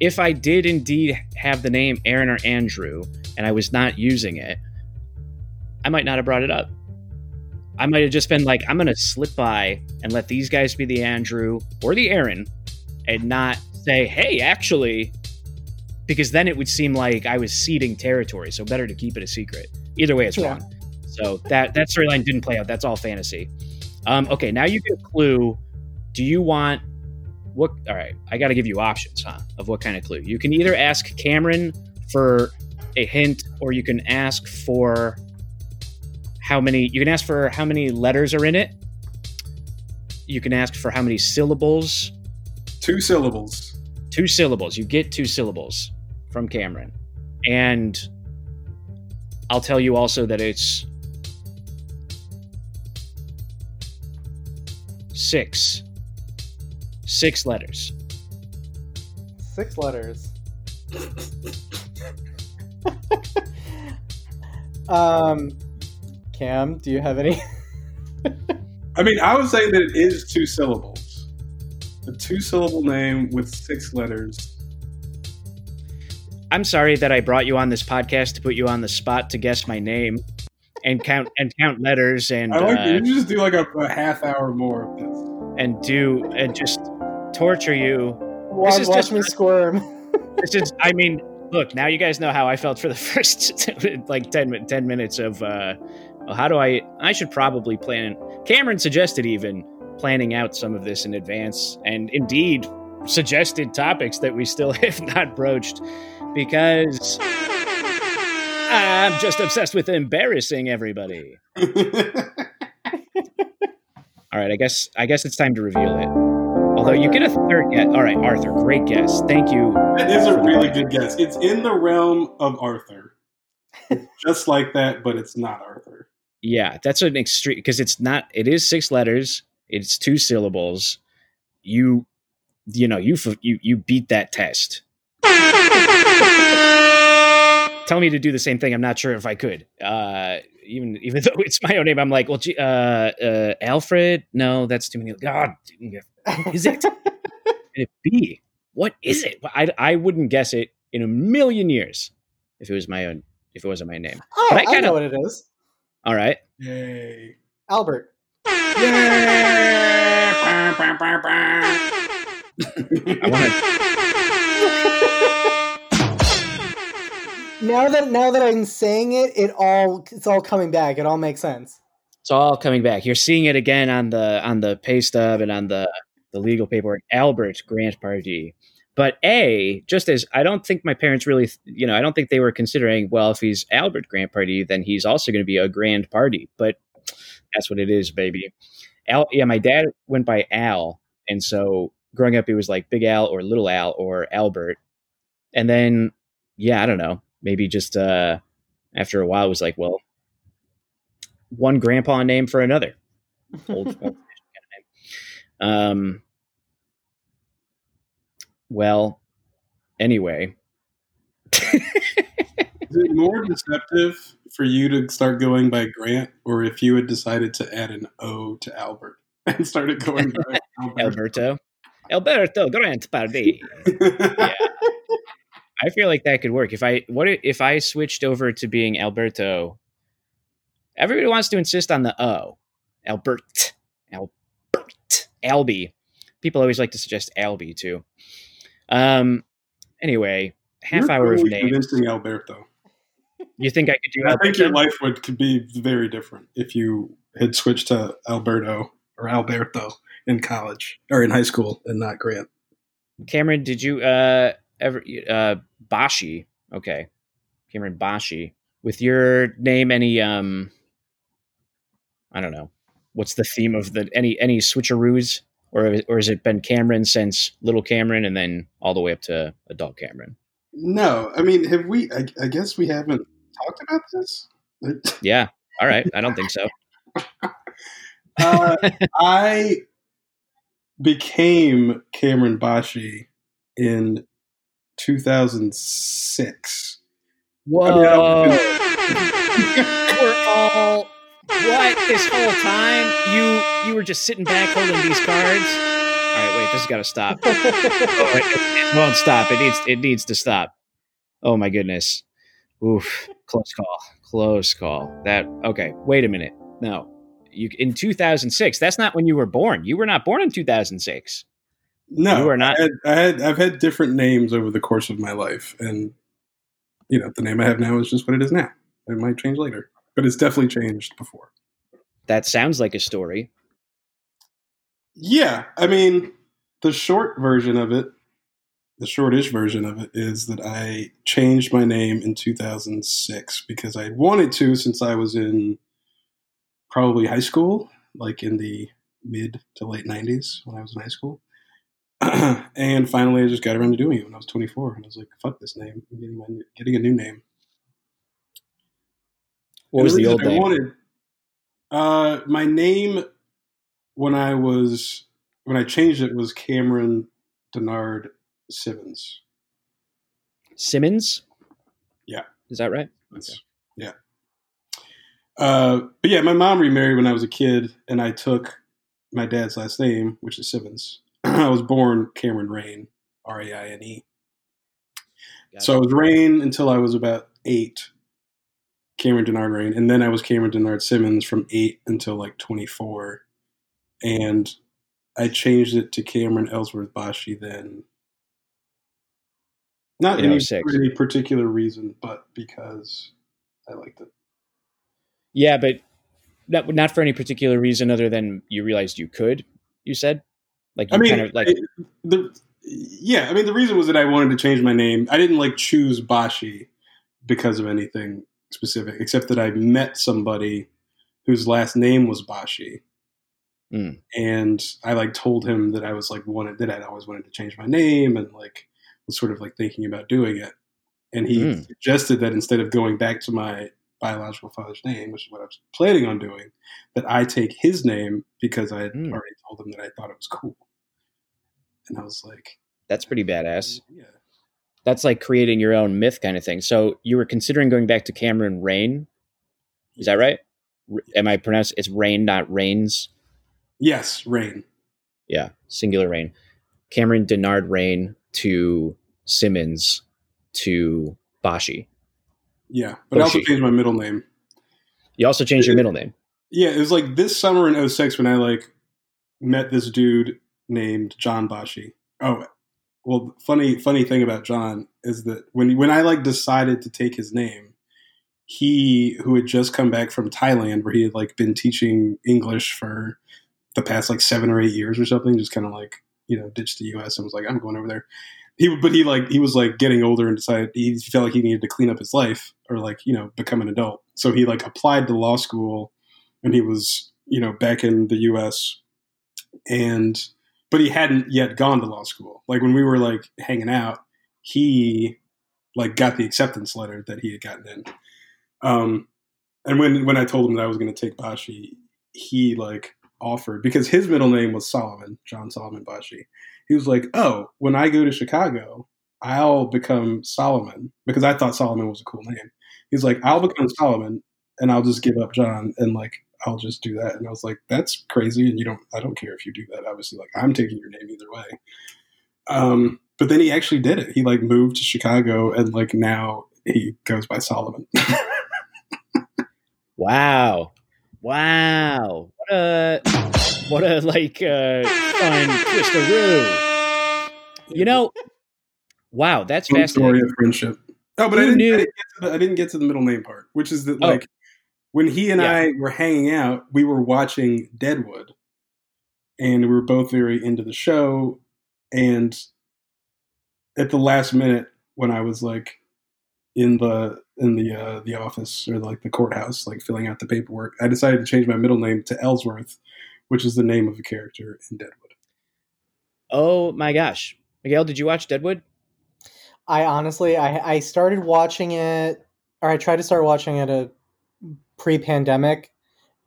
Speaker 1: if I did indeed have the name Aaron or Andrew and I was not using it, I might not have brought it up. I might have just been like, I'm going to slip by and let these guys be the Andrew or the Aaron and not say, hey, actually, because then it would seem like I was ceding territory. So better to keep it a secret. Either way, it's
Speaker 3: Yeah.
Speaker 1: wrong. So that that storyline didn't play out. That's all fantasy. Um, okay, now you get a clue. Do you want what? All right, I got to give you options, huh? Of what kind of clue? You can either ask Cameron for a hint, or you can ask for how many. You can ask for how many letters are in it. You can ask for how many syllables.
Speaker 2: Two syllables.
Speaker 1: Two syllables. You get two syllables from Cameron, and I'll tell you also that it's six. Six letters.
Speaker 3: Six letters. um, Cam, do you have any?
Speaker 2: I mean, I would say that it is two syllables. A two syllable name with six letters.
Speaker 1: I'm sorry that I brought you on this podcast to put you on the spot to guess my name and count and count letters and
Speaker 2: I like
Speaker 1: uh,
Speaker 2: you just do like a, a half hour more of this.
Speaker 1: and do and just torture you.
Speaker 3: Watch,
Speaker 1: is
Speaker 3: watch
Speaker 1: just-
Speaker 3: me squirm.
Speaker 1: This is I mean, look, now you guys know how I felt for the first like 10, 10 minutes of uh well, how do I I should probably plan Cameron suggested even planning out some of this in advance and indeed suggested topics that we still have not broached because I'm just obsessed with embarrassing everybody. All right, I guess I guess it's time to reveal it. Although you get a third guess. All right, Arthur, great guess. Thank you.
Speaker 2: That is a really good guess. It's in the realm of Arthur. Just like that, but it's not Arthur.
Speaker 1: Yeah, that's an extreme because it's not. It is six letters. It's two syllables. You, you know, you you you beat that test. Tell me to do the same thing. I'm not sure if I could. Uh, even even though it's my own name, I'm like, well, gee, uh, uh, Alfred. No, that's too many. God, is it? It be? What is it? I I wouldn't guess it in a million years if it was my own. If it wasn't my name.
Speaker 3: Oh,
Speaker 1: But I
Speaker 3: I,
Speaker 1: kinda-
Speaker 3: know what it is.
Speaker 1: All right.
Speaker 2: Yay.
Speaker 3: Albert.
Speaker 1: I want to.
Speaker 3: Now that now that I'm saying it, it all it's all coming back. It all makes sense.
Speaker 1: It's all coming back. You're seeing it again on the on the pay stub and on the the legal paperwork. Albert Grant Pardee. But A, just as I don't think my parents really, you know, I don't think they were considering, well, if he's Albert Grant Pardee, then he's also going to be a grand party. But that's what it is, baby. Al, yeah, my dad went by Al. And so growing up, it was like Big Al or Little Al or Albert. And then, yeah, I don't know, maybe just uh, after a while, it was like, well, one grandpa name for another. Old, old kind of name. Um, well, anyway,
Speaker 2: Is it more deceptive for you to start going by Grant, or if you had decided to add an O to Albert and started going by Albert?
Speaker 1: Alberto, Alberto Grant Pardee. Yeah. I feel like that could work if I what if I switched over to being Alberto. Everybody wants to insist on the O, Albert, Albert, Albie. People always like to suggest Albie too. Um. Anyway, half hour of names.
Speaker 2: Convincing Alberto.
Speaker 1: You think I could do?
Speaker 2: I think your life would could be very different if you had switched to Alberto or Alberto in college or in high school and not Grant.
Speaker 1: Cameron, did you uh ever uh Bashi? Okay. Cameron Bashi. With your name any um I don't know. What's the theme of the any any switcheroos or or has it been Cameron since little Cameron and then all the way up to adult Cameron?
Speaker 2: No, I mean, have we? I, I guess we haven't talked about this.
Speaker 1: Yeah. All right. I don't think so.
Speaker 2: Uh, I became Cameron Bashi in 2006.
Speaker 1: Whoa.
Speaker 2: I
Speaker 1: We're all what this whole time you you were just sitting back holding these cards. All right, wait, this has got to stop. Oh, it, it won't stop. It needs it needs to stop. Oh my goodness. Oof. Close call. Close call. That okay. Wait a minute. No. You in 2006. That's not when you were born. You were not born in 2006.
Speaker 2: No,
Speaker 1: You are not-
Speaker 2: I had, I had I've had different names over the course of my life, and you know the name I have now is just what it is now. It might change later, but it's definitely changed before.
Speaker 1: That sounds like a story.
Speaker 2: Yeah, I mean, the short version of it, the shortish version of it, is that I changed my name in 2006 because I wanted to since I was in probably high school, like in the mid to late 90s when I was in high school. and finally, I just got around to doing it when I was 24, and I was like, "Fuck this name! I'm getting my new, getting a new name."
Speaker 1: What was the
Speaker 2: reason
Speaker 1: old
Speaker 2: I
Speaker 1: name?
Speaker 2: wanted uh, my name when I was when I changed it was Cameron Denard Simmons.
Speaker 1: Simmons?
Speaker 2: Yeah.
Speaker 1: Is that right?
Speaker 2: That's, Yeah. Uh, but yeah, my mom remarried when I was a kid, and I took my dad's last name, which is Simmons. I was born Cameron Raine, R A I N E. So I was Raine until I was about eight, Cameron Denard Raine, and then I was Cameron Denard Simmons from eight until like twenty four, and I changed it to Cameron Ellsworth Bashi then. Not any, oh any particular reason, but because I liked it.
Speaker 1: Yeah, but not, not for any particular reason other than you realized you could. You said, like you
Speaker 2: I mean,
Speaker 1: kind of like
Speaker 2: it- the yeah. I mean, the reason was that I wanted to change my name. I didn't like choose Bashi because of anything specific, except that I met somebody whose last name was Bashi,
Speaker 1: Mm.
Speaker 2: and I like told him that I was like wanted that I'd always wanted to change my name and like was sort of like thinking about doing it, and he
Speaker 1: Mm.
Speaker 2: suggested that instead of going back to my biological father's name, which is what I was planning on doing, that I take his name because I had
Speaker 1: Mm.
Speaker 2: already told him that I thought it was cool. And I was like,
Speaker 1: that's pretty badass.
Speaker 2: yeah.
Speaker 1: That's like creating your own myth kind of thing. So you were considering going back to Cameron Raine. Is that right? R- Am I pronounced? It's Raine, not Rains.
Speaker 2: Yes, Raine.
Speaker 1: Yeah, singular Raine. Cameron Denard Raine to Simmons to Bashi.
Speaker 2: Yeah. But I also changed my middle name.
Speaker 1: You also changed your middle name.
Speaker 2: Yeah, it was like this summer in 06 when I like met this dude named John Bashi. Oh, well, funny funny thing about John is that when when I like decided to take his name, he who had just come back from Thailand where he had like been teaching English for the past like 7 or 8 years or something, just kind of like, you know, ditched the US and was like I'm going over there. He but he like he was like getting older and decided he felt like he needed to clean up his life or like, you know, become an adult. So he like applied to law school and he was, you know, back in the US and but he hadn't yet gone to law school. Like when we were like hanging out, he like got the acceptance letter that he had gotten in. Um, and when when I told him that I was going to take Bashi, he like offered because his middle name was Solomon, John Solomon Bashi. He was like, "Oh, when I go to Chicago, I'll become Solomon because I thought Solomon was a cool name." He's like, "I'll become Solomon, and I'll just give up John and like I'll just do that. And I was like, that's crazy. And you don't, I don't care if you do that. Obviously, like I'm taking your name either way. Um, but then he actually did it. He like moved to Chicago and like now he goes by Solomon.
Speaker 1: wow. Wow. What a, what a like, uh, fun twistaroo. You know, wow, that's
Speaker 2: Fun
Speaker 1: fascinating.
Speaker 2: story of friendship. Oh, but I didn't, I didn't, get to the, I didn't get to the middle name part, which is that
Speaker 1: Oh.
Speaker 2: Like when he and
Speaker 1: Yeah.
Speaker 2: I were hanging out, we were watching Deadwood, and we were both very into the show. And at the last minute, when I was like in the in the uh, the office or like the courthouse, like filling out the paperwork, I decided to change my middle name to Ellsworth, which is the name of a character in Deadwood.
Speaker 1: Oh my gosh. Miguel, did you watch Deadwood?
Speaker 3: I honestly, I I started watching it, or I tried to start watching it a pre-pandemic,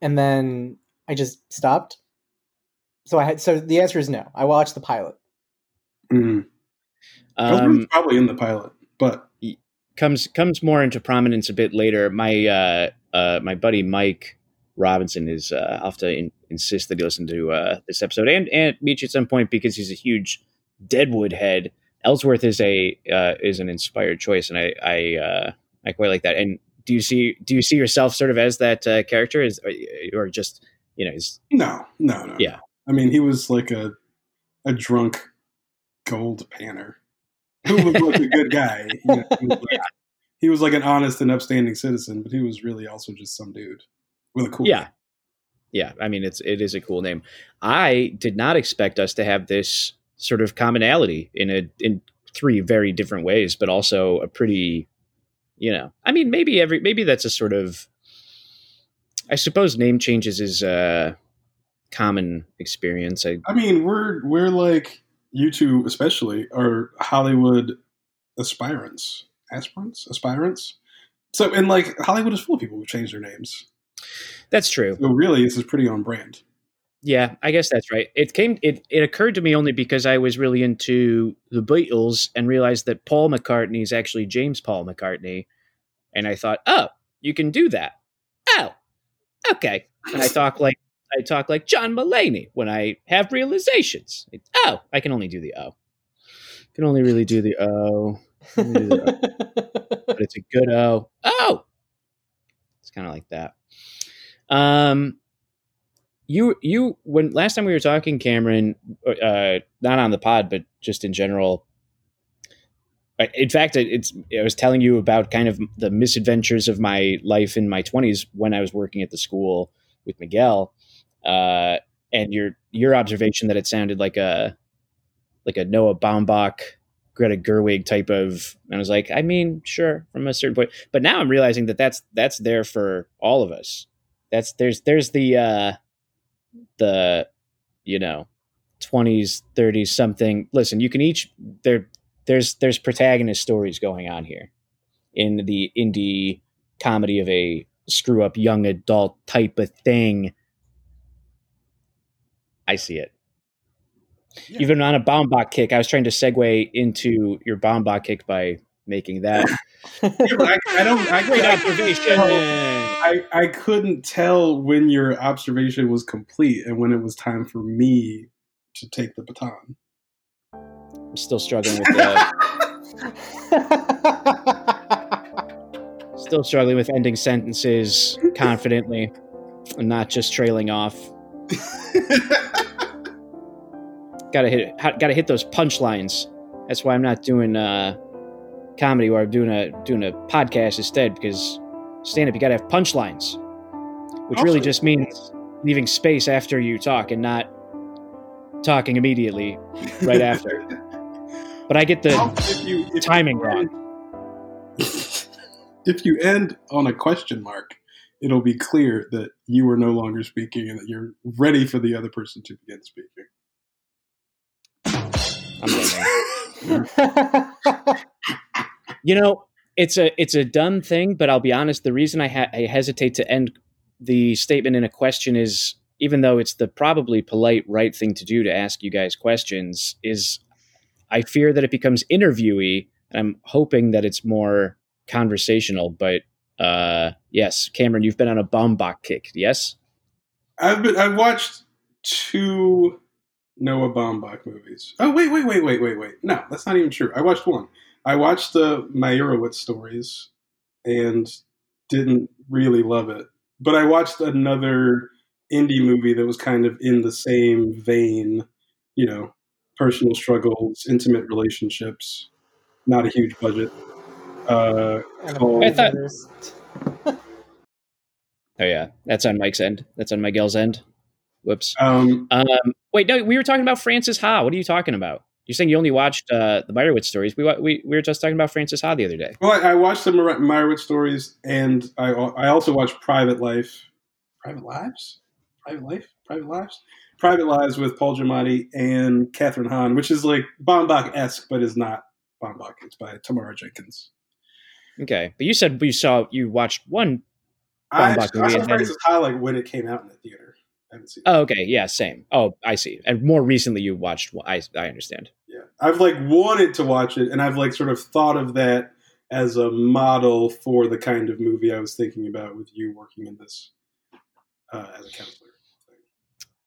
Speaker 3: and then I just stopped. So I had. So the answer is no. I watched the pilot.
Speaker 2: Mm. Ellsworth's
Speaker 1: Um,
Speaker 2: probably in the pilot, but
Speaker 1: comes comes more into prominence a bit later. My uh, uh, my buddy Mike Robinson is uh, I'll have to in, insist that he listen to uh, this episode and and meet you at some point because he's a huge Deadwood head. Ellsworth is a uh, is an inspired choice, and I I uh, I quite like that. And do you see do you see yourself sort of as that uh, character, is or, or just you know is
Speaker 2: No, no, no.
Speaker 1: Yeah.
Speaker 2: I mean, he was like a a drunk gold panner who was like a good guy. You know, he, was like, he was like an honest and upstanding citizen, but he was really also just some dude with a cool.
Speaker 1: yeah
Speaker 2: name.
Speaker 1: yeah i mean it's it is a cool name i did not expect us to have this sort of commonality in a in three very different ways but also a pretty you know i mean maybe every maybe that's a sort of i suppose name changes is a common experience i
Speaker 2: I mean, we're we're like you two, especially, are Hollywood aspirants, aspirants, aspirants. So, and like Hollywood is full of people who change their names.
Speaker 1: that's true
Speaker 2: So, really, this is pretty on brand.
Speaker 1: Yeah, I guess that's right. It came it it occurred to me only because I was really into the Beatles and realized that Paul McCartney is actually James Paul McCartney. And I thought, "Oh, you can do that." Oh. Okay. And I talk like I talk like John Mulaney when I have realizations. Oh, I can only do the O. Can only really do the O. Do the O but it's a good O. Oh, it's kind of like that. Um, you you when last time we were talking, Cameron, uh, not on the pod, but just in general. In fact, it's I was telling you about kind of the misadventures of my life in my twenties when I was working at the school with Miguel, uh, and your your observation that it sounded like a like a Noah Baumbach Greta Gerwig type of and I was like I mean sure from a certain point but now I'm realizing that that's that's there for all of us that's there's there's the uh the you know 20s 30s something. Listen you can each there there's there's protagonist stories going on here in the indie comedy of a screw up young adult type of thing. I see it.
Speaker 2: Yeah.
Speaker 1: even on a Baumbach kick, I was trying to segue into your Baumbach kick by making that
Speaker 2: Yeah, I, I don't. I,
Speaker 1: great
Speaker 2: I,
Speaker 1: observation.
Speaker 2: I, I couldn't tell when your observation was complete and when it was time for me to take the baton.
Speaker 1: I'm still struggling with the, still struggling with ending sentences confidently. and not just trailing off. gotta hit gotta hit those punchlines. That's why I'm not doing uh, comedy where I'm doing a doing a podcast instead because stand up you gotta have punchlines, which really just means leaving space after you talk and not talking immediately right after. But I get the
Speaker 2: if you, if
Speaker 1: timing
Speaker 2: you
Speaker 1: wrong.
Speaker 2: if you end on a question mark, it'll be clear that you are no longer speaking and that you're ready for the other person to begin speaking.
Speaker 1: I'm done. You know, it's a it's a dumb thing, but I'll be honest. The reason I, ha- I hesitate to end the statement in a question is, even though it's the probably polite, right thing to do to ask you guys questions, is I fear that it becomes interviewee, and I'm hoping that it's more conversational. But uh, yes, Cameron, you've been on a Baumbach kick. Yes,
Speaker 2: I've been I've watched two Noah Baumbach movies. Oh wait, wait, wait, wait, wait, wait. No, that's not even true. I watched one. I watched the Meyerowitz stories and didn't really love it. But I watched another indie movie that was kind of in the same vein, you know, personal struggles, intimate relationships, not a huge budget. Uh, called-
Speaker 1: I thought- oh yeah, that's on Mike's end. That's on Miguel's end. Whoops.
Speaker 2: um,
Speaker 1: Um, wait, no, we were talking about Frances Ha. What are you talking about? You're saying you only watched uh, the Meyerowitz stories. We, we we were just talking about Frances Ha the other day.
Speaker 2: Well, I, I watched the Meyerowitz stories, and I I also watched Private Life, Private Lives, Private Life, Private Lives, Private Lives with Paul Giamatti and Kathryn Hahn, which is like Baumbach esque, but is not Baumbach. It's by Tamara Jenkins.
Speaker 1: Okay, but you said you saw you watched one.
Speaker 2: I, I
Speaker 1: movie
Speaker 2: saw Frances Ha like when it came out in the theater. I haven't seen.
Speaker 1: Oh, okay, yeah, same. Oh, I see. And more recently, you watched. I I understand.
Speaker 2: Yeah, I've like wanted to watch it, and I've like sort of thought of that as a model for the kind of movie I was thinking about with you working in this uh, as a counselor.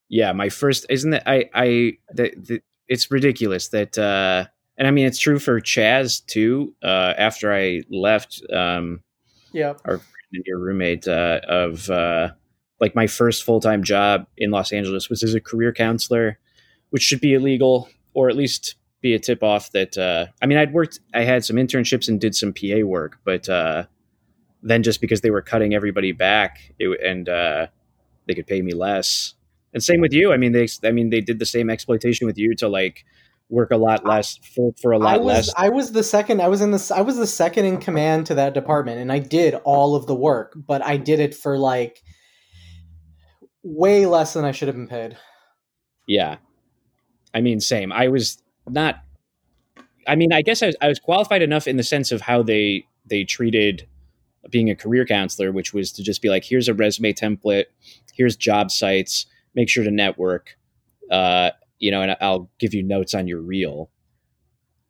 Speaker 1: Yeah, my first isn't it? I I the, the, it's ridiculous that. uh and I mean, it's true for Chaz too. Uh, after I left, um,
Speaker 3: yeah.
Speaker 1: and your roommate uh, of uh, like my first full time job in Los Angeles was as a career counselor, which should be illegal or at least be a tip off that. Uh, I mean, I'd worked, I had some internships and did some PA work, but uh, then just because they were cutting everybody back it, and uh, they could pay me less. And same with you. I mean, they, I mean, they did the same exploitation with you to like work a lot less for, for a lot
Speaker 3: I was
Speaker 1: less.
Speaker 3: I was the second I was in the I was the second in command to that department and I did all of the work, but I did it for like way less than I should have been paid.
Speaker 1: Yeah. I mean, same. I was not. I mean, I guess I was, I was qualified enough in the sense of how they they treated being a career counselor, which was to just be like, here's a resume template, here's job sites, make sure to network, uh, you know, and I'll give you notes on your reel.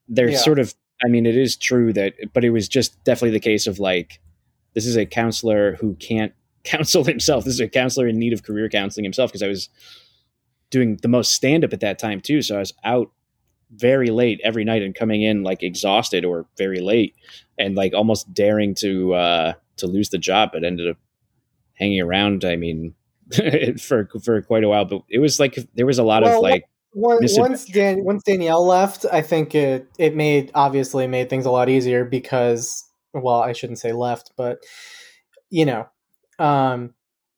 Speaker 1: There's
Speaker 3: Yeah.
Speaker 1: sort of, I mean, it is true that, but it was just definitely the case of like, this is a counselor who can't counsel himself. This is a counselor in need of career counseling himself because I was doing the most stand up at that time too. So I was out very late every night and coming in like exhausted or very late and like almost daring to uh to lose the job but ended up hanging around i mean for for quite a while but it was like there was a lot
Speaker 3: Well,
Speaker 1: of like
Speaker 3: Once, once Dan once Danielle left, I think it it made obviously made things a lot easier because well, I shouldn't say left, but you know, um,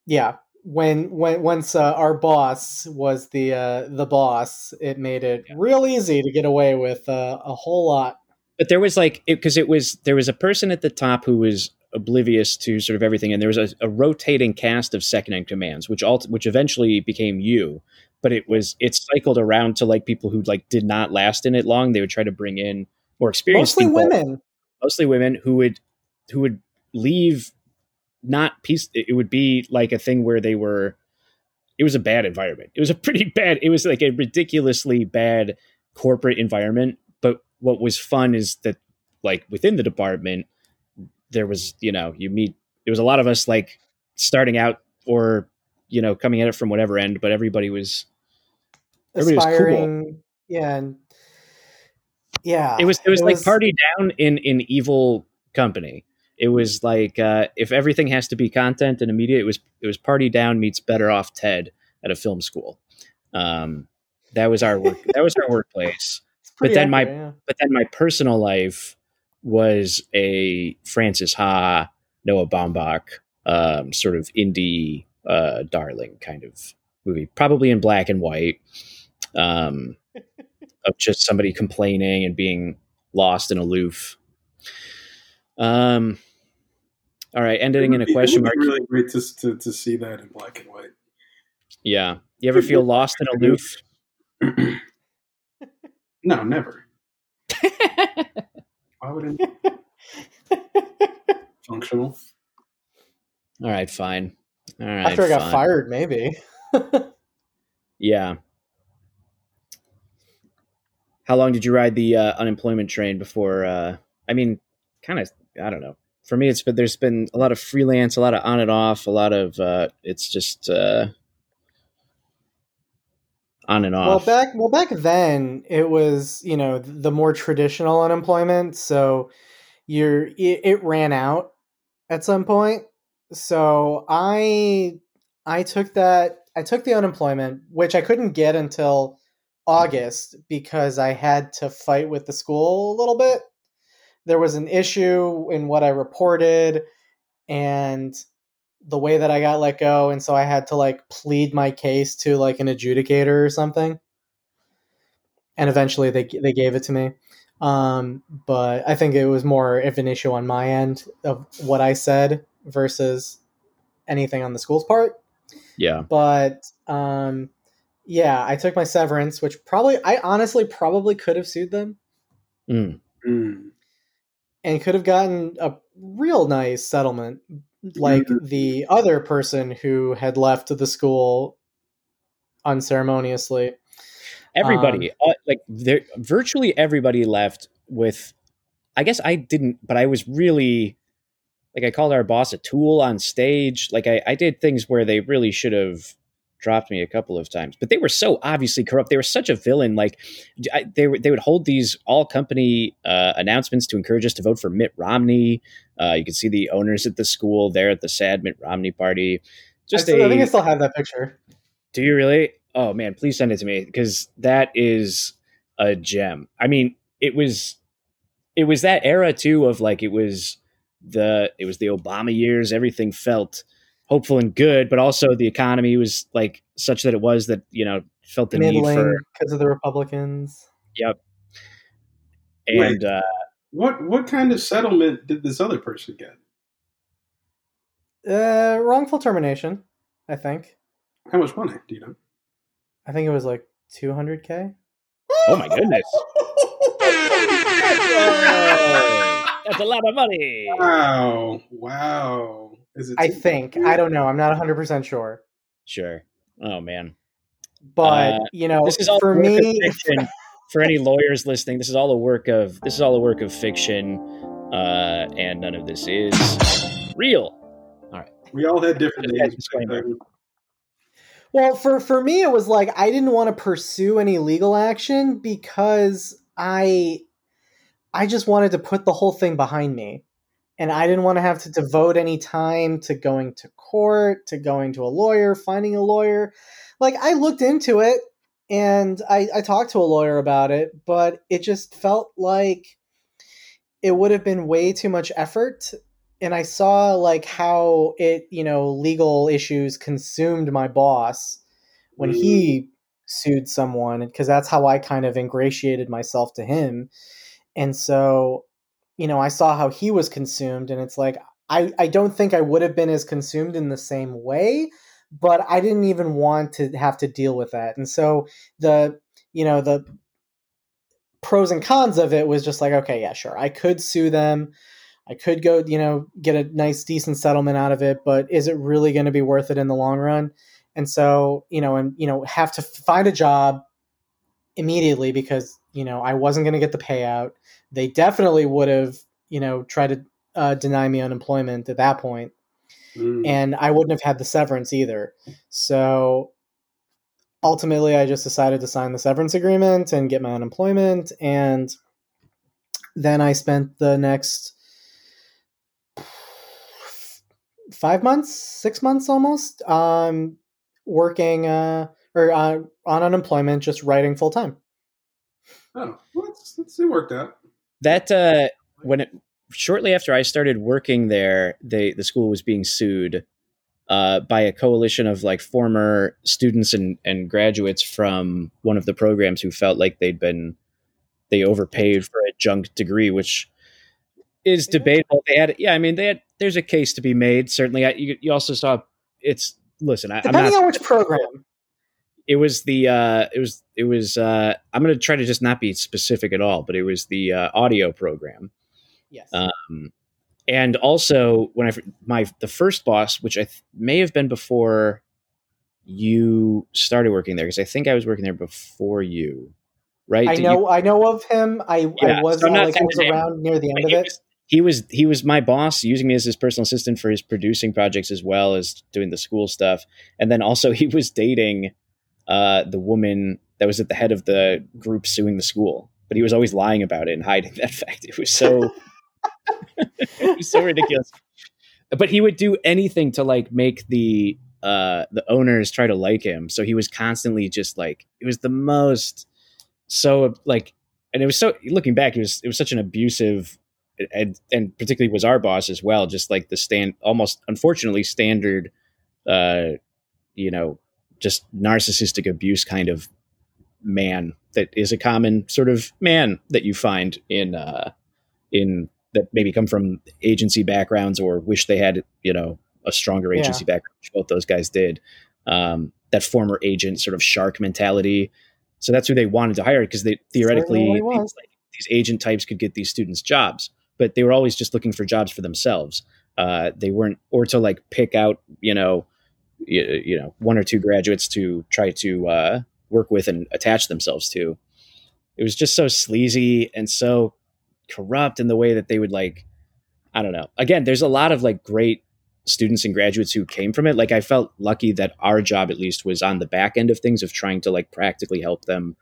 Speaker 3: yeah. When when once uh, our boss was the uh, the boss, it made it
Speaker 1: Yeah.
Speaker 3: real easy to get away with uh, a whole lot.
Speaker 1: but there was like because it, was there was a person at the top who was oblivious to sort of everything and there was a, a rotating cast of second in commands which alt, which eventually became you but it was it cycled around to like people who like did not last in it long they would try to bring in more experienced
Speaker 3: Mostly
Speaker 1: people
Speaker 3: women.
Speaker 1: mostly women who would who would leave not peace it would be like a thing where they were it was a bad environment it was a pretty bad it was like a ridiculously bad corporate environment but what was fun is that like within the department there was you know you meet there was a lot of us like starting out or you know coming at it from whatever end but everybody was Everybody was cool.
Speaker 3: aspiring. Yeah, and yeah.
Speaker 1: it was it was like party down in in evil company It was like uh, if everything has to be content and immediate, it was it was Party Down meets Better Off Ted at a film school. Um, that was our work. that was our workplace. But then my-
Speaker 3: yeah.
Speaker 1: But then my personal life was a Frances Ha, Noah Baumbach, um, sort of indie uh, darling kind of movie, probably in black and white, um, of just somebody complaining and being lost and aloof. Um, all right, ending in a
Speaker 2: It would it
Speaker 1: question
Speaker 2: would
Speaker 1: mark.
Speaker 2: Really great to, to to see that in black and white.
Speaker 1: Yeah, you ever feel lost and aloof?
Speaker 2: no, never. Why would it functional?
Speaker 1: All right, fine. All right,
Speaker 3: After I got
Speaker 1: fine.
Speaker 3: fired, maybe.
Speaker 1: Yeah. How long did you ride the uh, unemployment train before? Uh, I mean, kind of. I don't know. For me, it's been there's been a lot of freelance, a lot of on and off, a lot of. Uh, it's just uh, on and off.
Speaker 3: Well, back well back then it was you know the more traditional unemployment, so you're it, it ran out at some point. So I I took that I took the unemployment, which I couldn't get until August because I had to fight with the school a little bit. There was an issue in what I reported and the way that I got let go, and so I had to like plead my case to like an adjudicator or something. And eventually, they they gave it to me. Um, but I think it was more of an issue on my end of what I said versus anything on the school's part.
Speaker 1: yeah.
Speaker 3: But um, yeah, I took my severance, which probably I honestly probably could have sued them
Speaker 1: Mm.
Speaker 2: Mm.
Speaker 3: And could have gotten a real nice settlement like
Speaker 2: Mhm.
Speaker 3: the other person who had left the school unceremoniously.
Speaker 1: Everybody, uh, like there, virtually everybody left with. I guess I didn't, but I was really like I called our boss a tool on stage. Like I, I did things where they really should have dropped me a couple of times, but they were so obviously corrupt. They were such a villain. Like I, they were, they would hold these all company uh, announcements to encourage us to vote for Mitt Romney. Uh, you can see the owners at the school there at the sad Mitt Romney party. Just
Speaker 3: I, still-
Speaker 1: a,
Speaker 3: I think I still have that picture.
Speaker 1: do you really? Oh man, please send it to me because that is a gem. I mean, it was it was that era too of like it was the it was the Obama years. Everything felt hopeful and good, but also the economy was like such that it was that you know felt the need for
Speaker 3: because of the Republicans.
Speaker 1: yep.
Speaker 2: Wait.
Speaker 1: And uh,
Speaker 2: What what kind of settlement did this other person get?
Speaker 3: Uh, wrongful termination, I think.
Speaker 2: How much money? Do you know?
Speaker 3: I think it was like 200k.
Speaker 1: oh my goodness, that's a lot of money.
Speaker 2: Wow! Wow! Is it?
Speaker 3: I think. I don't know. I'm not 100% sure.
Speaker 1: Sure. Oh man.
Speaker 3: But,
Speaker 1: Uh,
Speaker 3: you know,
Speaker 1: this is all
Speaker 3: for
Speaker 1: the work of
Speaker 3: me,
Speaker 1: for any lawyers listening this is all a work of this is all a work of fiction uh and none of this is real All right.
Speaker 2: We all had different names. back
Speaker 1: disclaimer.
Speaker 2: then.
Speaker 3: Well, for for me, it was like I didn't want to pursue any legal action because I I just wanted to put the whole thing behind me, and I didn't want to have to devote any time to going to court, to going to a lawyer, finding a lawyer. Like I looked into it and I, I talked to a lawyer about it, but it just felt like it would have been way too much effort and I saw like how it, you know, legal issues consumed my boss when he mm. sued someone because that's how I kind of ingratiated myself to him. And so, you know, I saw how he was consumed and it's like I I don't think I would have been as consumed in the same way, but I didn't even want to have to deal with that. And so the, you know, the pros and cons of it was just like okay, yeah, sure. I could sue them. I could go, you know, get a nice, decent settlement out of it, but is it really going to be worth it in the long run? And so, you know, and you know, have to find a job immediately because you know I wasn't going to get the payout. They definitely would have, you know, tried to uh, deny me unemployment at that point,
Speaker 2: Mm.
Speaker 3: and I wouldn't have had the severance either. So ultimately, I just decided to sign the severance agreement and get my unemployment, and then I spent the next five months, six months almost, um, working uh, or uh, on unemployment, just writing full time.
Speaker 2: Oh, well, that's, that's, it worked out.
Speaker 1: That uh, when it shortly after I started working there, they the school was being sued uh, by a coalition of like former students and, and graduates from one of the programs who felt like they'd been they overpaid for a junk degree, which is debatable. They had, yeah, I mean, they had. There's a case to be made. Certainly, I, you, you also saw it's. Listen, I,
Speaker 3: depending
Speaker 1: not,
Speaker 3: on which program.
Speaker 1: It was the. Uh, it was. It was. Uh, I'm going to try to just not be specific at all, but it was the uh, audio program.
Speaker 3: Yes.
Speaker 1: Um, and also when I my the first boss, which I th- may have been before you started working there, because I think I was working there before you, right?
Speaker 3: I
Speaker 1: Did
Speaker 3: know,
Speaker 1: you-
Speaker 3: I know of him. I,
Speaker 1: Yeah,
Speaker 3: I was
Speaker 1: so
Speaker 3: like I was around near the end
Speaker 1: but
Speaker 3: of it.
Speaker 1: was, he was he was my boss, using me as his personal assistant for his producing projects as well as doing the school stuff. And then also he was dating uh, the woman that was at the head of the group suing the school, but he was always lying about it and hiding that fact. It was so it was so ridiculous. But he would do anything to like make the uh the owners try to like him. So he was constantly just like it was the most so like and it was so looking back it was it was such an abusive and and particularly was our boss as well just like the stand almost unfortunately standard uh you know just narcissistic abuse kind of man that is a common sort of man that you find in uh in that maybe come from agency backgrounds or wish they had you know a stronger
Speaker 3: Yeah.
Speaker 1: agency background which both those guys did. Um that former agent sort of shark mentality. So that's who they wanted to hire because they theoretically these, like, these agent types could get these students jobs but they were always just looking for jobs for themselves. Uh, they weren't or to like pick out you know you, you know one or two graduates to try to uh, work with and attach themselves to. It was just so sleazy and so corrupt in the way that they would like i don't know. Again there's a lot of like great students and graduates who came from it. Like i felt lucky that our job at least was on the back end of things of trying to like practically help them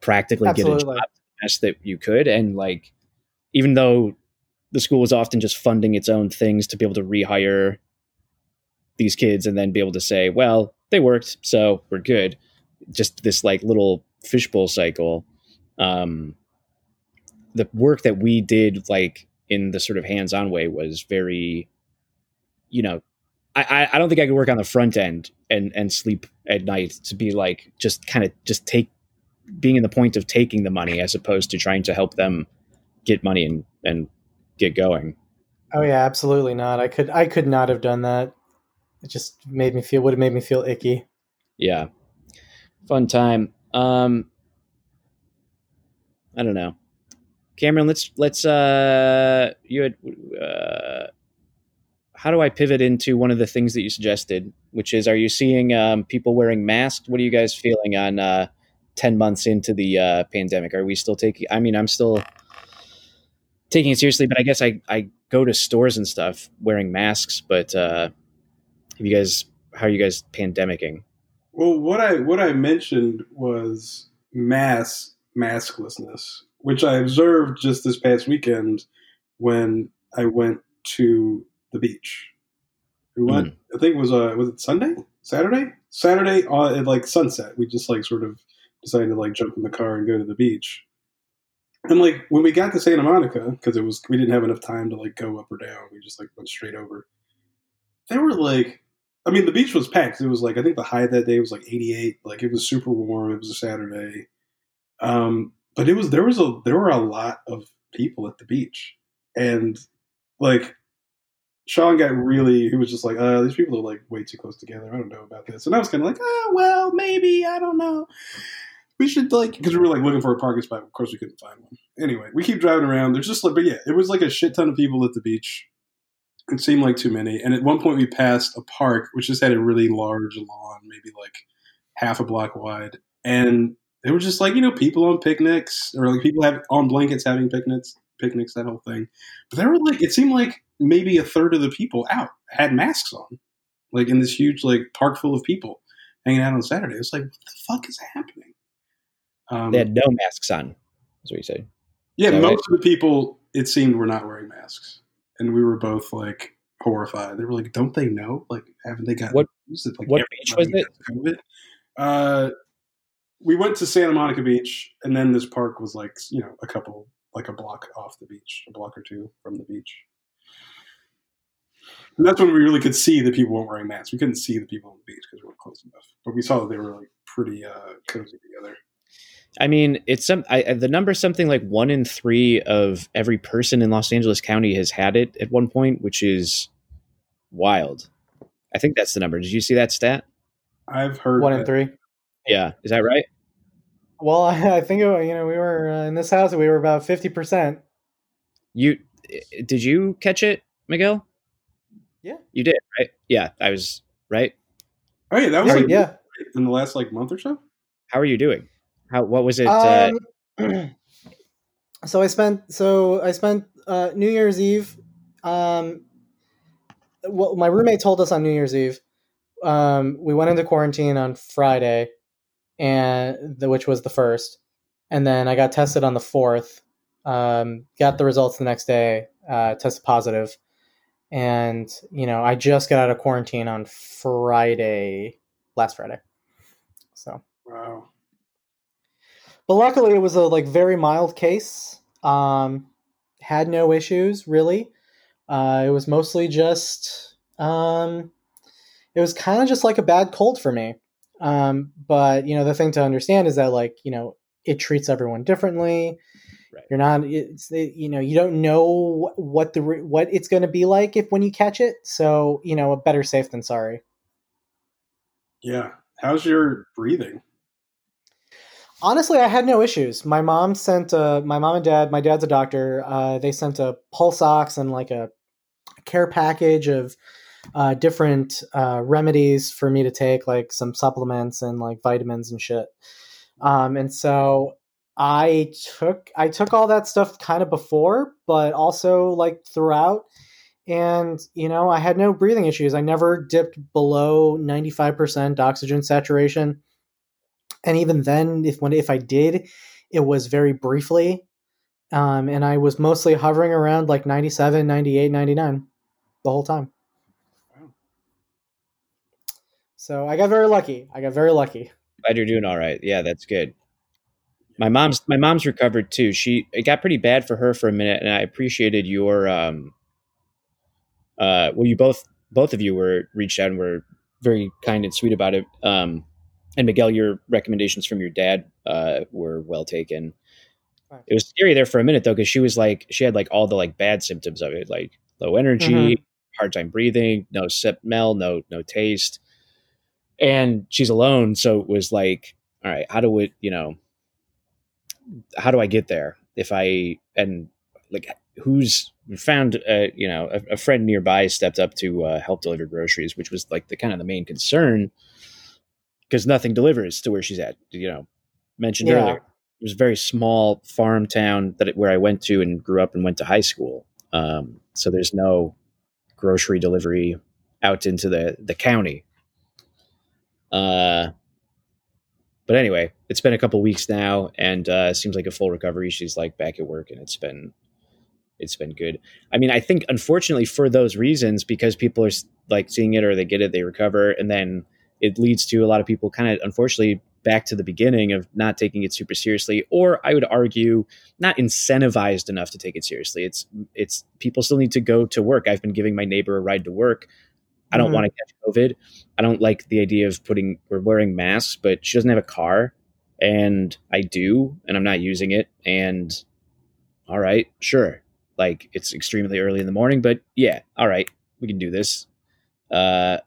Speaker 1: practically get a job the best that you could. And like even though the school was often just funding its own things to be able to rehire these kids and then be able to say well they worked so we're good just this like little fishbowl cycle um the work that we did like in the sort of hands-on way was very you know I, I i don't think i could work on the front end and and sleep at night to be like just kind of just take being in the point of taking the money as opposed to trying to help them get money and and get going
Speaker 3: Oh yeah, absolutely not. I could I could not have done that. It just made me feel would have made me feel icky.
Speaker 1: yeah. Fun time. Um i don't know. Cameron let's let's uh you had uh how do i pivot into one of the things that you suggested which is are you seeing um people wearing masks? What are you guys feeling on uh 10 months into the uh pandemic? Are we still taking i mean i'm still taking it seriously but i guess i i go to stores and stuff wearing masks but uh have you guys how are you guys pandemicing
Speaker 2: Well, what I what I mentioned was mass masklessness, which I observed just this past weekend when I went to the beach. We went. I think it was uh was it Sunday, Saturday, Saturday uh, at like sunset. We just like sort of decided to like jump in the car and go to the beach. And like when we got to Santa Monica, because it was we didn't have enough time to like go up or down. We just like went straight over. There were like I mean, the beach was packed. It was like I think the high that day was like 88. Like it was super warm. It was a Saturday, um, but it was there was a there were a lot of people at the beach, and like Sean got really he was just like, uh, these people are like way too close together. I don't know about this, and I was kind of like, oh well, maybe I don't know. We should like because we were like looking for a parking spot. Of course, we couldn't find one. Anyway, we keep driving around. There's just like, but yeah, it was like a shit ton of people at the beach it seemed like too many. And at one point, we passed a park which just had a really large lawn, maybe like half a block wide, and they were just like you know people on picnics or like people have on blankets having picnics, picnics that whole thing. But there were like it seemed like maybe a third of the people out had masks on, like in this huge like park full of people hanging out on Saturday. It's like what the fuck is happening? Um,
Speaker 1: they had no masks on is what you say
Speaker 2: yeah, most of the people it seemed were not wearing masks, and we were both like, horrified. They were like, "Don't they know? Like, haven't they got
Speaker 1: What-
Speaker 2: it? Like,
Speaker 1: what beach was
Speaker 2: has COVID?" Uh, we went to Santa Monica Beach, and then this park was like you know a couple like a block off the beach, a block or two from the beach. And that's when we really could see that people weren't wearing masks. We couldn't see the people on the beach because we weren't close enough, but we saw that they were like pretty uh, cozy together.
Speaker 1: I mean, it's some I, I- the number something like one in three of every person in Los Angeles County has had it at one point, which is wild. I think that's the number. Did you see that stat?
Speaker 2: I've heard
Speaker 3: One in
Speaker 2: that-
Speaker 3: three.
Speaker 1: Yeah, is that right?
Speaker 3: Well, I think uh, you know we were uh, in this house. We were about fifty percent.
Speaker 1: You did you catch it, Miguel?
Speaker 3: Yeah.
Speaker 1: you did, right? Yeah, I was right.
Speaker 2: Oh yeah, that was like
Speaker 3: yeah.
Speaker 2: in the last like month or so.
Speaker 1: How are you doing? How what was it? uh,
Speaker 3: Um, so I spent so I spent uh, New Year's Eve. Um, well, my roommate told us on New Year's Eve. Um, we went into quarantine on Friday, and the, which was the first, and then I got tested on the fourth. Um, got the results the next day. Uh, tested positive, and you know I just got out of quarantine on Friday, last Friday. So
Speaker 2: Wow.
Speaker 3: But luckily it was a like very mild case um had no issues really uh it was mostly just um it was kind of just like a bad cold for me um but you know the thing to understand is that like you know it treats everyone differently
Speaker 1: Right.
Speaker 3: you're not it's you know you don't know what the what it's going to be like if when you catch it so you know a better safe than sorry
Speaker 2: Yeah. How's your breathing?
Speaker 3: Honestly, I had no issues. My mom sent uh, my mom and dad. My dad's a doctor. Uh, they sent a pulse ox and like a care package of uh, different uh, remedies for me to take, like some supplements and like vitamins and shit. Um, and so I took I took all that stuff kind of before, but also like throughout. And you know, I had no breathing issues. I never dipped below ninety five percent oxygen saturation and even then if when if i did it was very briefly um, and i was mostly hovering around like 97 98 99 the whole time
Speaker 2: Wow.
Speaker 3: so i got very lucky i got very lucky
Speaker 1: Glad you're doing all right. Yeah, that's good. My mom's my mom's recovered too. She it got pretty bad for her for a minute, and I appreciated your um. Uh, well, you both both of you were reached out and were very kind and sweet about it. Um, and Miguel, your recommendations from your dad uh were well taken.
Speaker 3: Thanks.
Speaker 1: It was scary there for a minute though, because she was like she had like all the like bad symptoms of it, like low energy,
Speaker 3: Mhm.
Speaker 1: hard time breathing, no smell, no no taste and she's alone so it was like all right how do it you know how do i get there if i and like who's found uh, you know a, a friend nearby stepped up to uh, help deliver groceries which was like the kind of the main concern because nothing delivers to where she's at you know mentioned
Speaker 3: Yeah.
Speaker 1: earlier it was a very small farm town that it, where i went to and grew up and went to high school um, so there's no grocery delivery out into the the county uh, but anyway, it's been a couple weeks now, and uh, seems like a full recovery. She's like back at work, and it's been it's been good. I mean, I think unfortunately for those reasons, because people are like seeing it or they get it, they recover, and then it leads to a lot of people kind of unfortunately back to the beginning of not taking it super seriously, or I would argue not incentivized enough to take it seriously. It's it's people still need to go to work. I've been giving my neighbor a ride to work. I don't
Speaker 3: Mhm.
Speaker 1: want to catch COVID. I don't like the idea of putting or wearing masks, but she doesn't have a car and I do, and I'm not using it. And all right, sure. Like it's extremely early in the morning, but yeah, all right, we can do this. Uh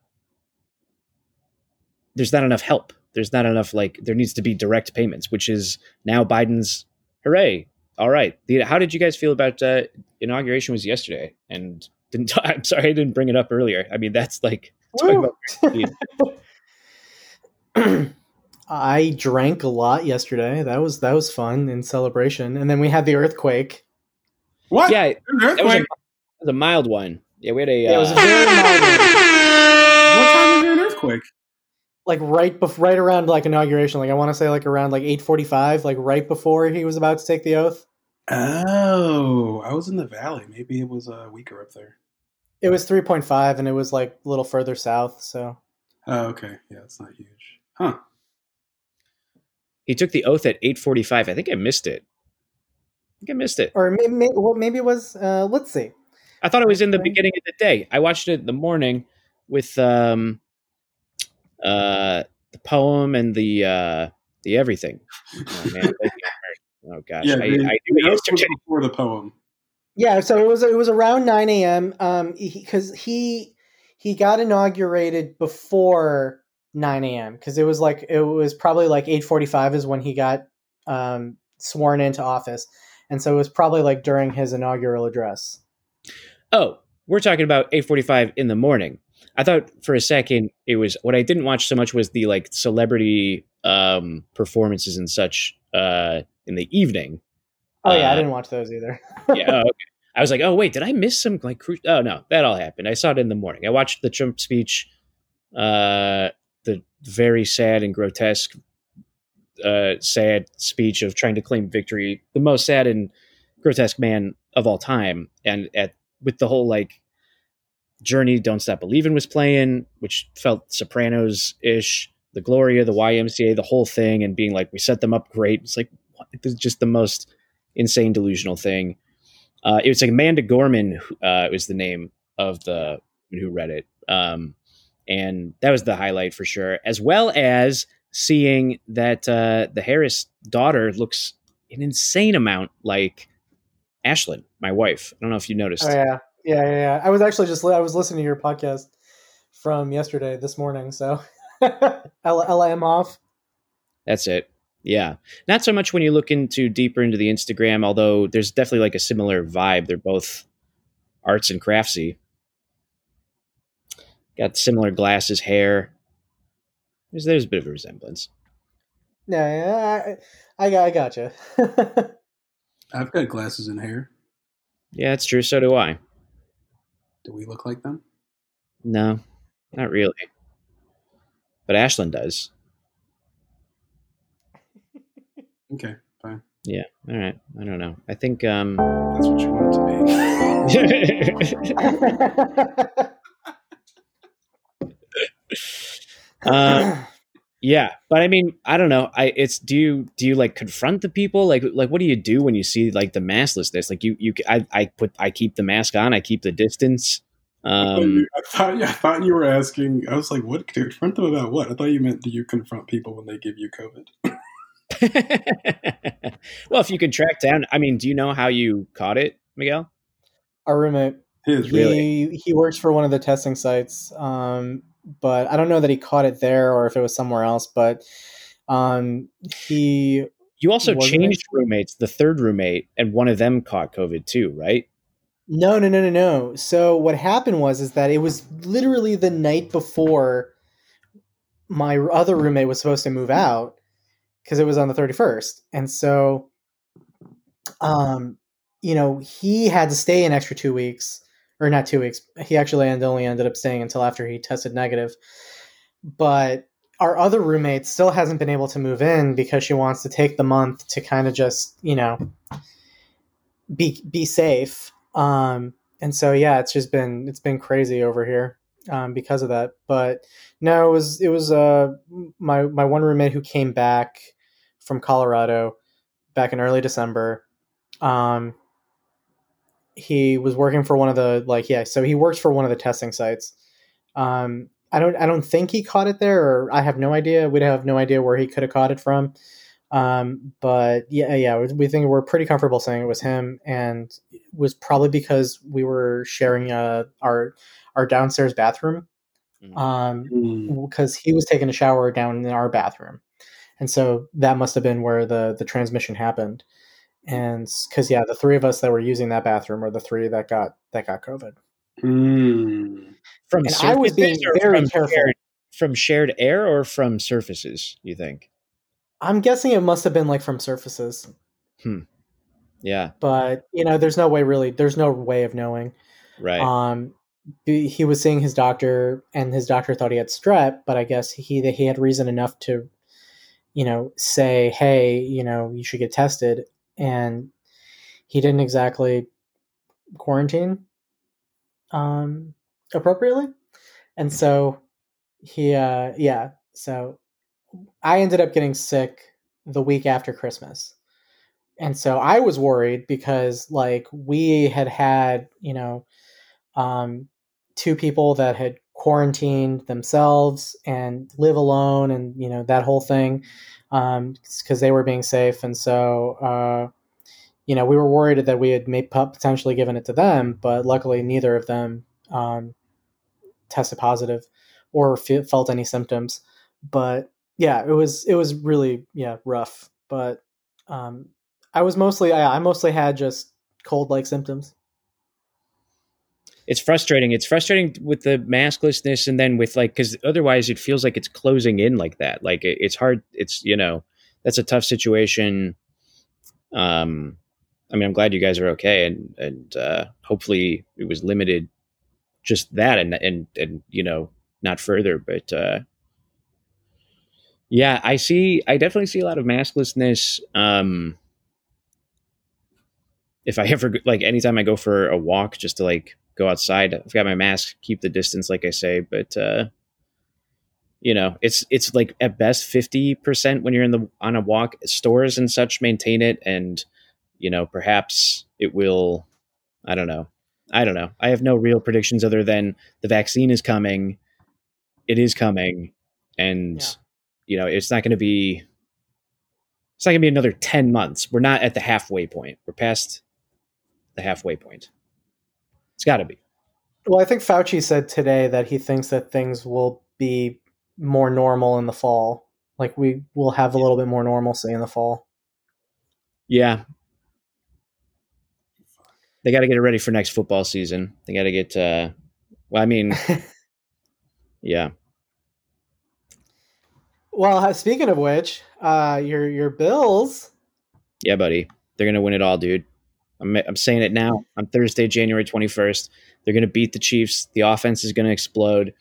Speaker 1: there's not enough help. There's not enough like there needs to be direct payments, which is now Biden's hooray. All right. The, how did you guys feel about uh inauguration was yesterday and didn't I'm sorry I didn't bring it up earlier. I mean that's like talking about
Speaker 3: I drank a lot yesterday. That was that was fun in celebration, and then we had the earthquake.
Speaker 2: What?
Speaker 1: yeah,
Speaker 2: There's an
Speaker 1: that was, a,
Speaker 2: earthquake.
Speaker 1: that was a mild one. Yeah, we had a.
Speaker 3: Yeah, it was a
Speaker 1: uh,
Speaker 3: very mild one.
Speaker 2: What time is there an earthquake?
Speaker 3: Like right bef- right around like inauguration. Like I want to say like around like eight forty five, like right before he was about to take the oath.
Speaker 2: Oh, I was in the valley. Maybe it was uh, weaker up there.
Speaker 3: It was 3.5 and it was like a little further south, so
Speaker 2: Oh, okay. Yeah, it's not huge. Huh.
Speaker 1: He took the oath at 8:45. I think I missed it. I think I missed it.
Speaker 3: or maybe maybe, well, maybe it was uh let's see.
Speaker 1: I thought it was in the beginning of the day. I watched it in the morning with um uh the poem and the uh the everything. Oh man. oh gosh.
Speaker 2: Yeah,
Speaker 1: I,
Speaker 2: the,
Speaker 1: I do
Speaker 2: the
Speaker 1: it
Speaker 2: oath was
Speaker 1: yesterday.
Speaker 2: before the poem.
Speaker 3: Yeah, so it was it was around 9 a.m. Um because he he got inaugurated before 9 a.m. because it was like it was probably like 8:45 is when he got um sworn into office. And so it was probably like during his inaugural address.
Speaker 1: Oh, we're talking about 8:45 in the morning. I thought for a second it was what I didn't watch so much was the like celebrity um performances and such uh in the evening.
Speaker 3: Oh yeah, I
Speaker 1: Uh,
Speaker 3: didn't watch those either.
Speaker 1: yeah. Oh, okay. I was like, oh wait, did I miss some like? Cru- oh no, that all happened. I saw it in the morning. I watched the Trump speech, uh, the very sad and grotesque, uh, sad speech of trying to claim victory, the most sad and grotesque man of all time, and at with the whole like journey, don't stop believing was playing, which felt Sopranos ish. The Gloria, the YMCA, the whole thing, and being like, we set them up great. It's like what? Just the most insane delusional thing. Uh, it was like Amanda Gorman uh, was the name of the who read it, um, and that was the highlight for sure. As well as seeing that uh, the Harris daughter looks an insane amount like Ashlyn, my wife. I don't know if you noticed.
Speaker 3: Oh yeah. Yeah, yeah, yeah. I was actually just I was listening to your podcast from yesterday this morning, so L- LM off.
Speaker 1: That's it. Yeah. Not so much when you look into deeper into the Instagram, although there's definitely like a similar vibe. They're both arts and craftsy. Got similar glasses, hair. There's there's a bit of a resemblance.
Speaker 3: Yeah, yeah, I, I got I gotcha.
Speaker 2: I've got glasses and hair.
Speaker 1: Yeah, that's true. So do I.
Speaker 2: Do we look like them?
Speaker 1: No, not really. But Ashlyn does.
Speaker 2: Okay, fine.
Speaker 1: Yeah. All right. I don't know. I think um
Speaker 2: That's what you want to be.
Speaker 1: uh, yeah, but I mean, I don't know. I it's do you do you like confront the people? Like like what do you do when you see like the masklessness? Like you you I I put I keep the mask on. I keep the distance. Um
Speaker 2: I thought I thought you were asking. I was like, "What? To confront them about what?" I thought you meant do you confront people when they give you COVID?
Speaker 1: well, if you can track down, I mean, do you know how you caught it, Miguel?
Speaker 3: Our roommate,
Speaker 2: His
Speaker 3: he
Speaker 1: Really?
Speaker 3: he works for one of the testing sites, um, but I don't know that he caught it there or if it was somewhere else. But um, he
Speaker 1: You also
Speaker 3: Wasn't it?
Speaker 1: changed roommates, the third roommate, and one of them caught COVID too, right?
Speaker 3: No, no, no, no, no. So what happened was is that it was literally the night before my other roommate was supposed to move out because it was on the 31st. And so um you know, he had to stay an extra 2 weeks or not 2 weeks. He actually only ended up staying until after he tested negative. But our other roommate still hasn't been able to move in because she wants to take the month to kind of just, you know, be be safe um and so yeah it's just been it's been crazy over here um because of that but no it was it was uh my my one roommate who came back from colorado back in early december um he was working for one of the like yeah so he works for one of the testing sites. Um i don't i don't think he caught it there or i have no idea. We'd have no idea where he could have caught it from. Um, but yeah, yeah, we- we think we're pretty comfortable saying it was him, and it was probably because we were sharing uh, our our downstairs bathroom,
Speaker 1: Mhm.
Speaker 3: um,
Speaker 2: Hmm.
Speaker 3: because he was taking a shower down in our bathroom, and so that must have been where the the transmission happened, and because yeah, the three of us that were using that bathroom are the three that got that got COVID.
Speaker 2: Hmm.
Speaker 1: From
Speaker 3: And I was being very
Speaker 1: from
Speaker 3: careful.
Speaker 1: Shared, from shared air or from surfaces, you think?
Speaker 3: I'm guessing it must have been like from surfaces, hmm.
Speaker 1: Yeah,
Speaker 3: but you know, there's no way really, there's no way of knowing.
Speaker 1: right.
Speaker 3: Um, he was seeing his doctor, and his doctor thought he had strep, but I guess he he had reason enough to, you know, say, "Hey, you know, you should get tested," and he didn't exactly quarantine. um, appropriately, and so he, uh, yeah, so I ended up getting sick the week after Christmas. And so I was worried because like we had had, you know, um, two people that had quarantined themselves and live alone and, you know, that whole thing um, because they were being safe. And so, uh, you know, we were worried that we had may, potentially given it to them, but luckily neither of them um, tested positive or felt any symptoms. But yeah, it was it was really yeah rough. But um, I was mostly I, I mostly had just cold like symptoms.
Speaker 1: It's frustrating. It's frustrating with the masklessness, and then with like because otherwise it feels like it's closing in like that. Like it, it's hard. It's you know that's a tough situation. Um, I mean, I'm glad you guys are okay, and and uh, hopefully it was limited just that, and and and you know not further. But uh, yeah, I see. I definitely see a lot of masklessness. Um, if I ever like, anytime I go for a walk, just to like go outside, I've got my mask, keep the distance, like I say. But uh, you know, it's it's like at best fifty percent when you're in the on a walk. Stores and such maintain it, and you know, perhaps it will. I don't know. I don't know. I have no real predictions other than the vaccine is coming. It is coming, and. Yeah you know, it's not going to be it's not going to be another 10 months. We're not at the halfway point. We're past the halfway point. It's got to be.
Speaker 3: Well, I think Fauci said today that he thinks that things will be more normal in the fall. Like we will have a little bit more normalcy in the fall.
Speaker 1: Yeah. They got to get it ready for next football season. They got to get uh well, I mean yeah.
Speaker 3: Well, speaking of which, uh, your your Bills.
Speaker 1: Yeah, buddy, they're gonna win it all, dude. I'm I'm saying it now. On Thursday, January 21st, they're gonna beat the Chiefs. The offense is gonna explode,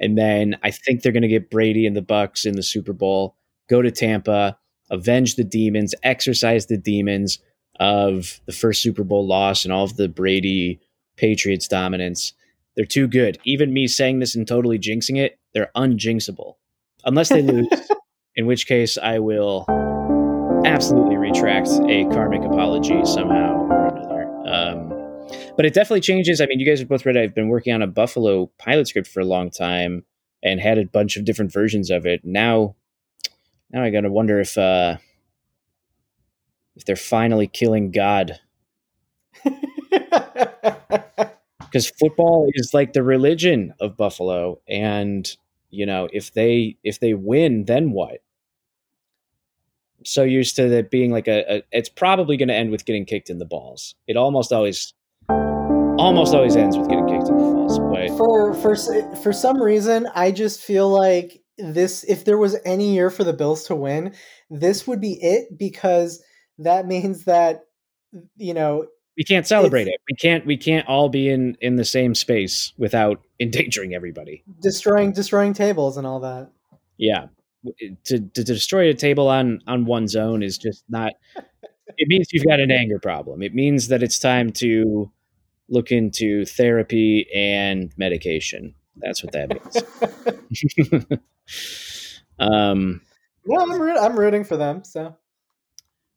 Speaker 1: and then I think they're gonna get Brady and the Bucs in the Super Bowl. Go to Tampa, avenge the demons, exorcise the demons of the first Super Bowl loss and all of the Brady Patriots dominance. They're too good. Even me saying this and totally jinxing it, they're unjinxable unless they lose, in which case I will absolutely retract a karmic apology somehow. Um, but it definitely changes. I mean, you guys have both read. I've been working on a Buffalo pilot script for a long time and had a bunch of different versions of it. Now, now I gotta wonder if uh, if they're finally killing God. Because football is like the religion of Buffalo, and you know if they if they win then what so used to that being like a, a it's probably going to end with getting kicked in the balls it almost always almost always ends with getting kicked in the balls but
Speaker 3: for for for some reason i just feel like this if there was any year for the bills to win this would be it because that means that you know
Speaker 1: we can't celebrate it. We can't we can't all be in in the same space without endangering everybody.
Speaker 3: Destroying destroying tables and all that.
Speaker 1: Yeah. To to destroy a table on on one's own is just not it means you've got an anger problem. It means that it's time to look into therapy and medication. That's what that means.
Speaker 3: um no, I'm, I'm rooting for them. So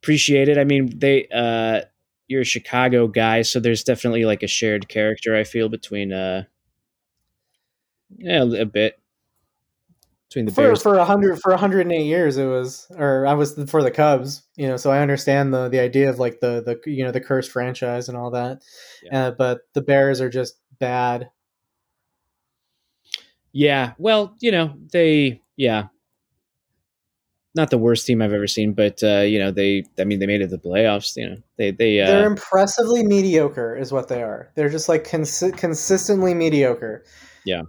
Speaker 1: appreciate it. I mean, they uh, you're a Chicago guy, so there's definitely like a shared character I feel between uh yeah, a bit
Speaker 3: between the for Bears. for a hundred for 108 years it was or I was for the Cubs, you know, so I understand the the idea of like the the you know the cursed franchise and all that. Yeah. Uh, but the Bears are just bad.
Speaker 1: Yeah, well, you know, they yeah, not the worst team I've ever seen, but uh, you know they. I mean, they made it to the playoffs. You know, they they uh,
Speaker 3: they're impressively mediocre, is what they are. They're just like consi- consistently mediocre.
Speaker 1: Yeah,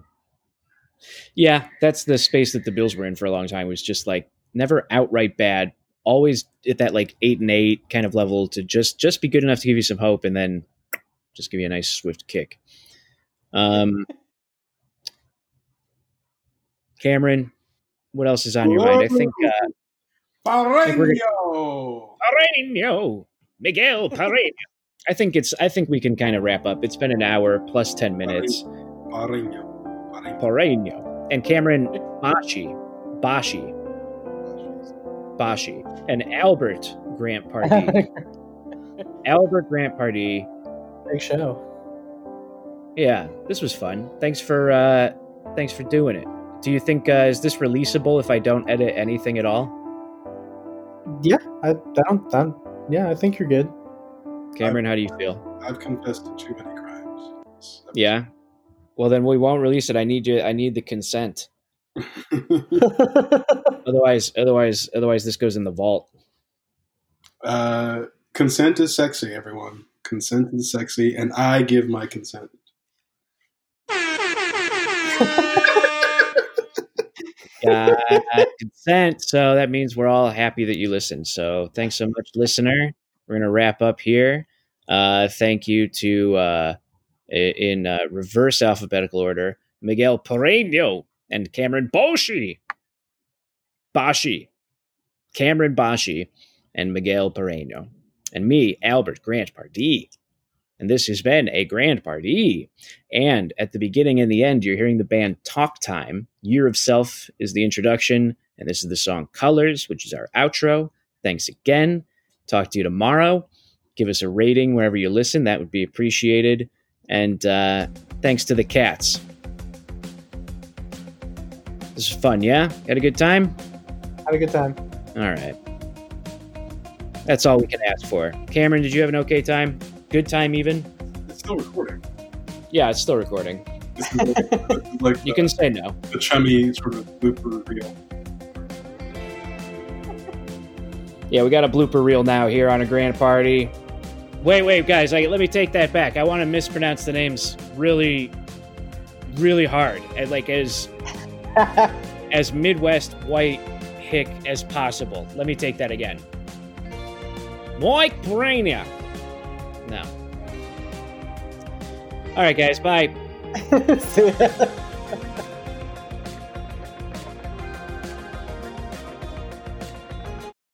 Speaker 1: yeah, that's the space that the Bills were in for a long time. Was just like never outright bad, always at that like eight and eight kind of level to just just be good enough to give you some hope, and then just give you a nice swift kick. Um, Cameron, what else is on your mind? I think. Uh,
Speaker 2: Parreño.
Speaker 1: Parreño. Miguel Parreño. I think it's. I think we can kind of wrap up. It's been an hour plus ten minutes.
Speaker 2: Barreño. Barreño.
Speaker 1: Porreño and Cameron Bashi, Bashi, Bashi, and Albert Grant Pardee. Albert Grant Pardee.
Speaker 3: Big show.
Speaker 1: Yeah, this was fun. Thanks for uh, thanks for doing it. Do you think uh, is this releasable if I don't edit anything at all?
Speaker 3: Yeah, I, I don't. I don't- yeah, I think you're good.
Speaker 1: Cameron, how do you feel?
Speaker 2: I've confessed to too many crimes. Yes.
Speaker 1: Yeah. Well, then we won't release it. I need you. I need the consent. Otherwise, otherwise, otherwise, this goes in the vault.
Speaker 2: uh, consent is sexy, everyone. Consent is sexy, and I give my consent.
Speaker 1: Got consent. So that means we're all happy that you listened. So thanks so much, listener. We're gonna wrap up here. Uh, thank you to uh, in uh, reverse alphabetical order, Miguel Pereño and Cameron Boshi, Bashi, Cameron Bashi, and Miguel Pereño, and me, Albert Grant Pardee. And this has been a grand party. And at the beginning and the end, you're hearing the band Talk Time. Year of Self is the introduction, and this is the song Colors, which is our outro. Thanks again. Talk to you tomorrow. Give us a rating wherever you listen, that would be appreciated. And uh, thanks to the cats. This was fun, yeah? Had a good time?
Speaker 3: Had a good time.
Speaker 1: All right. That's all we can ask for. Cameron, did you have an okay time? Good time, even?
Speaker 2: It's still recording.
Speaker 1: Yeah, it's still recording.
Speaker 2: This like, this like
Speaker 1: You
Speaker 2: the,
Speaker 1: can say no.
Speaker 2: the chummy sort of blooper reel.
Speaker 1: Yeah, we got a blooper reel now here on a grand party. Wait, wait, guys, I, let me take that back. I want to mispronounce the names really, really hard, and like as as Midwest white hick as possible. Let me take that again. Mike Brainiac. No. All right, guys, bye.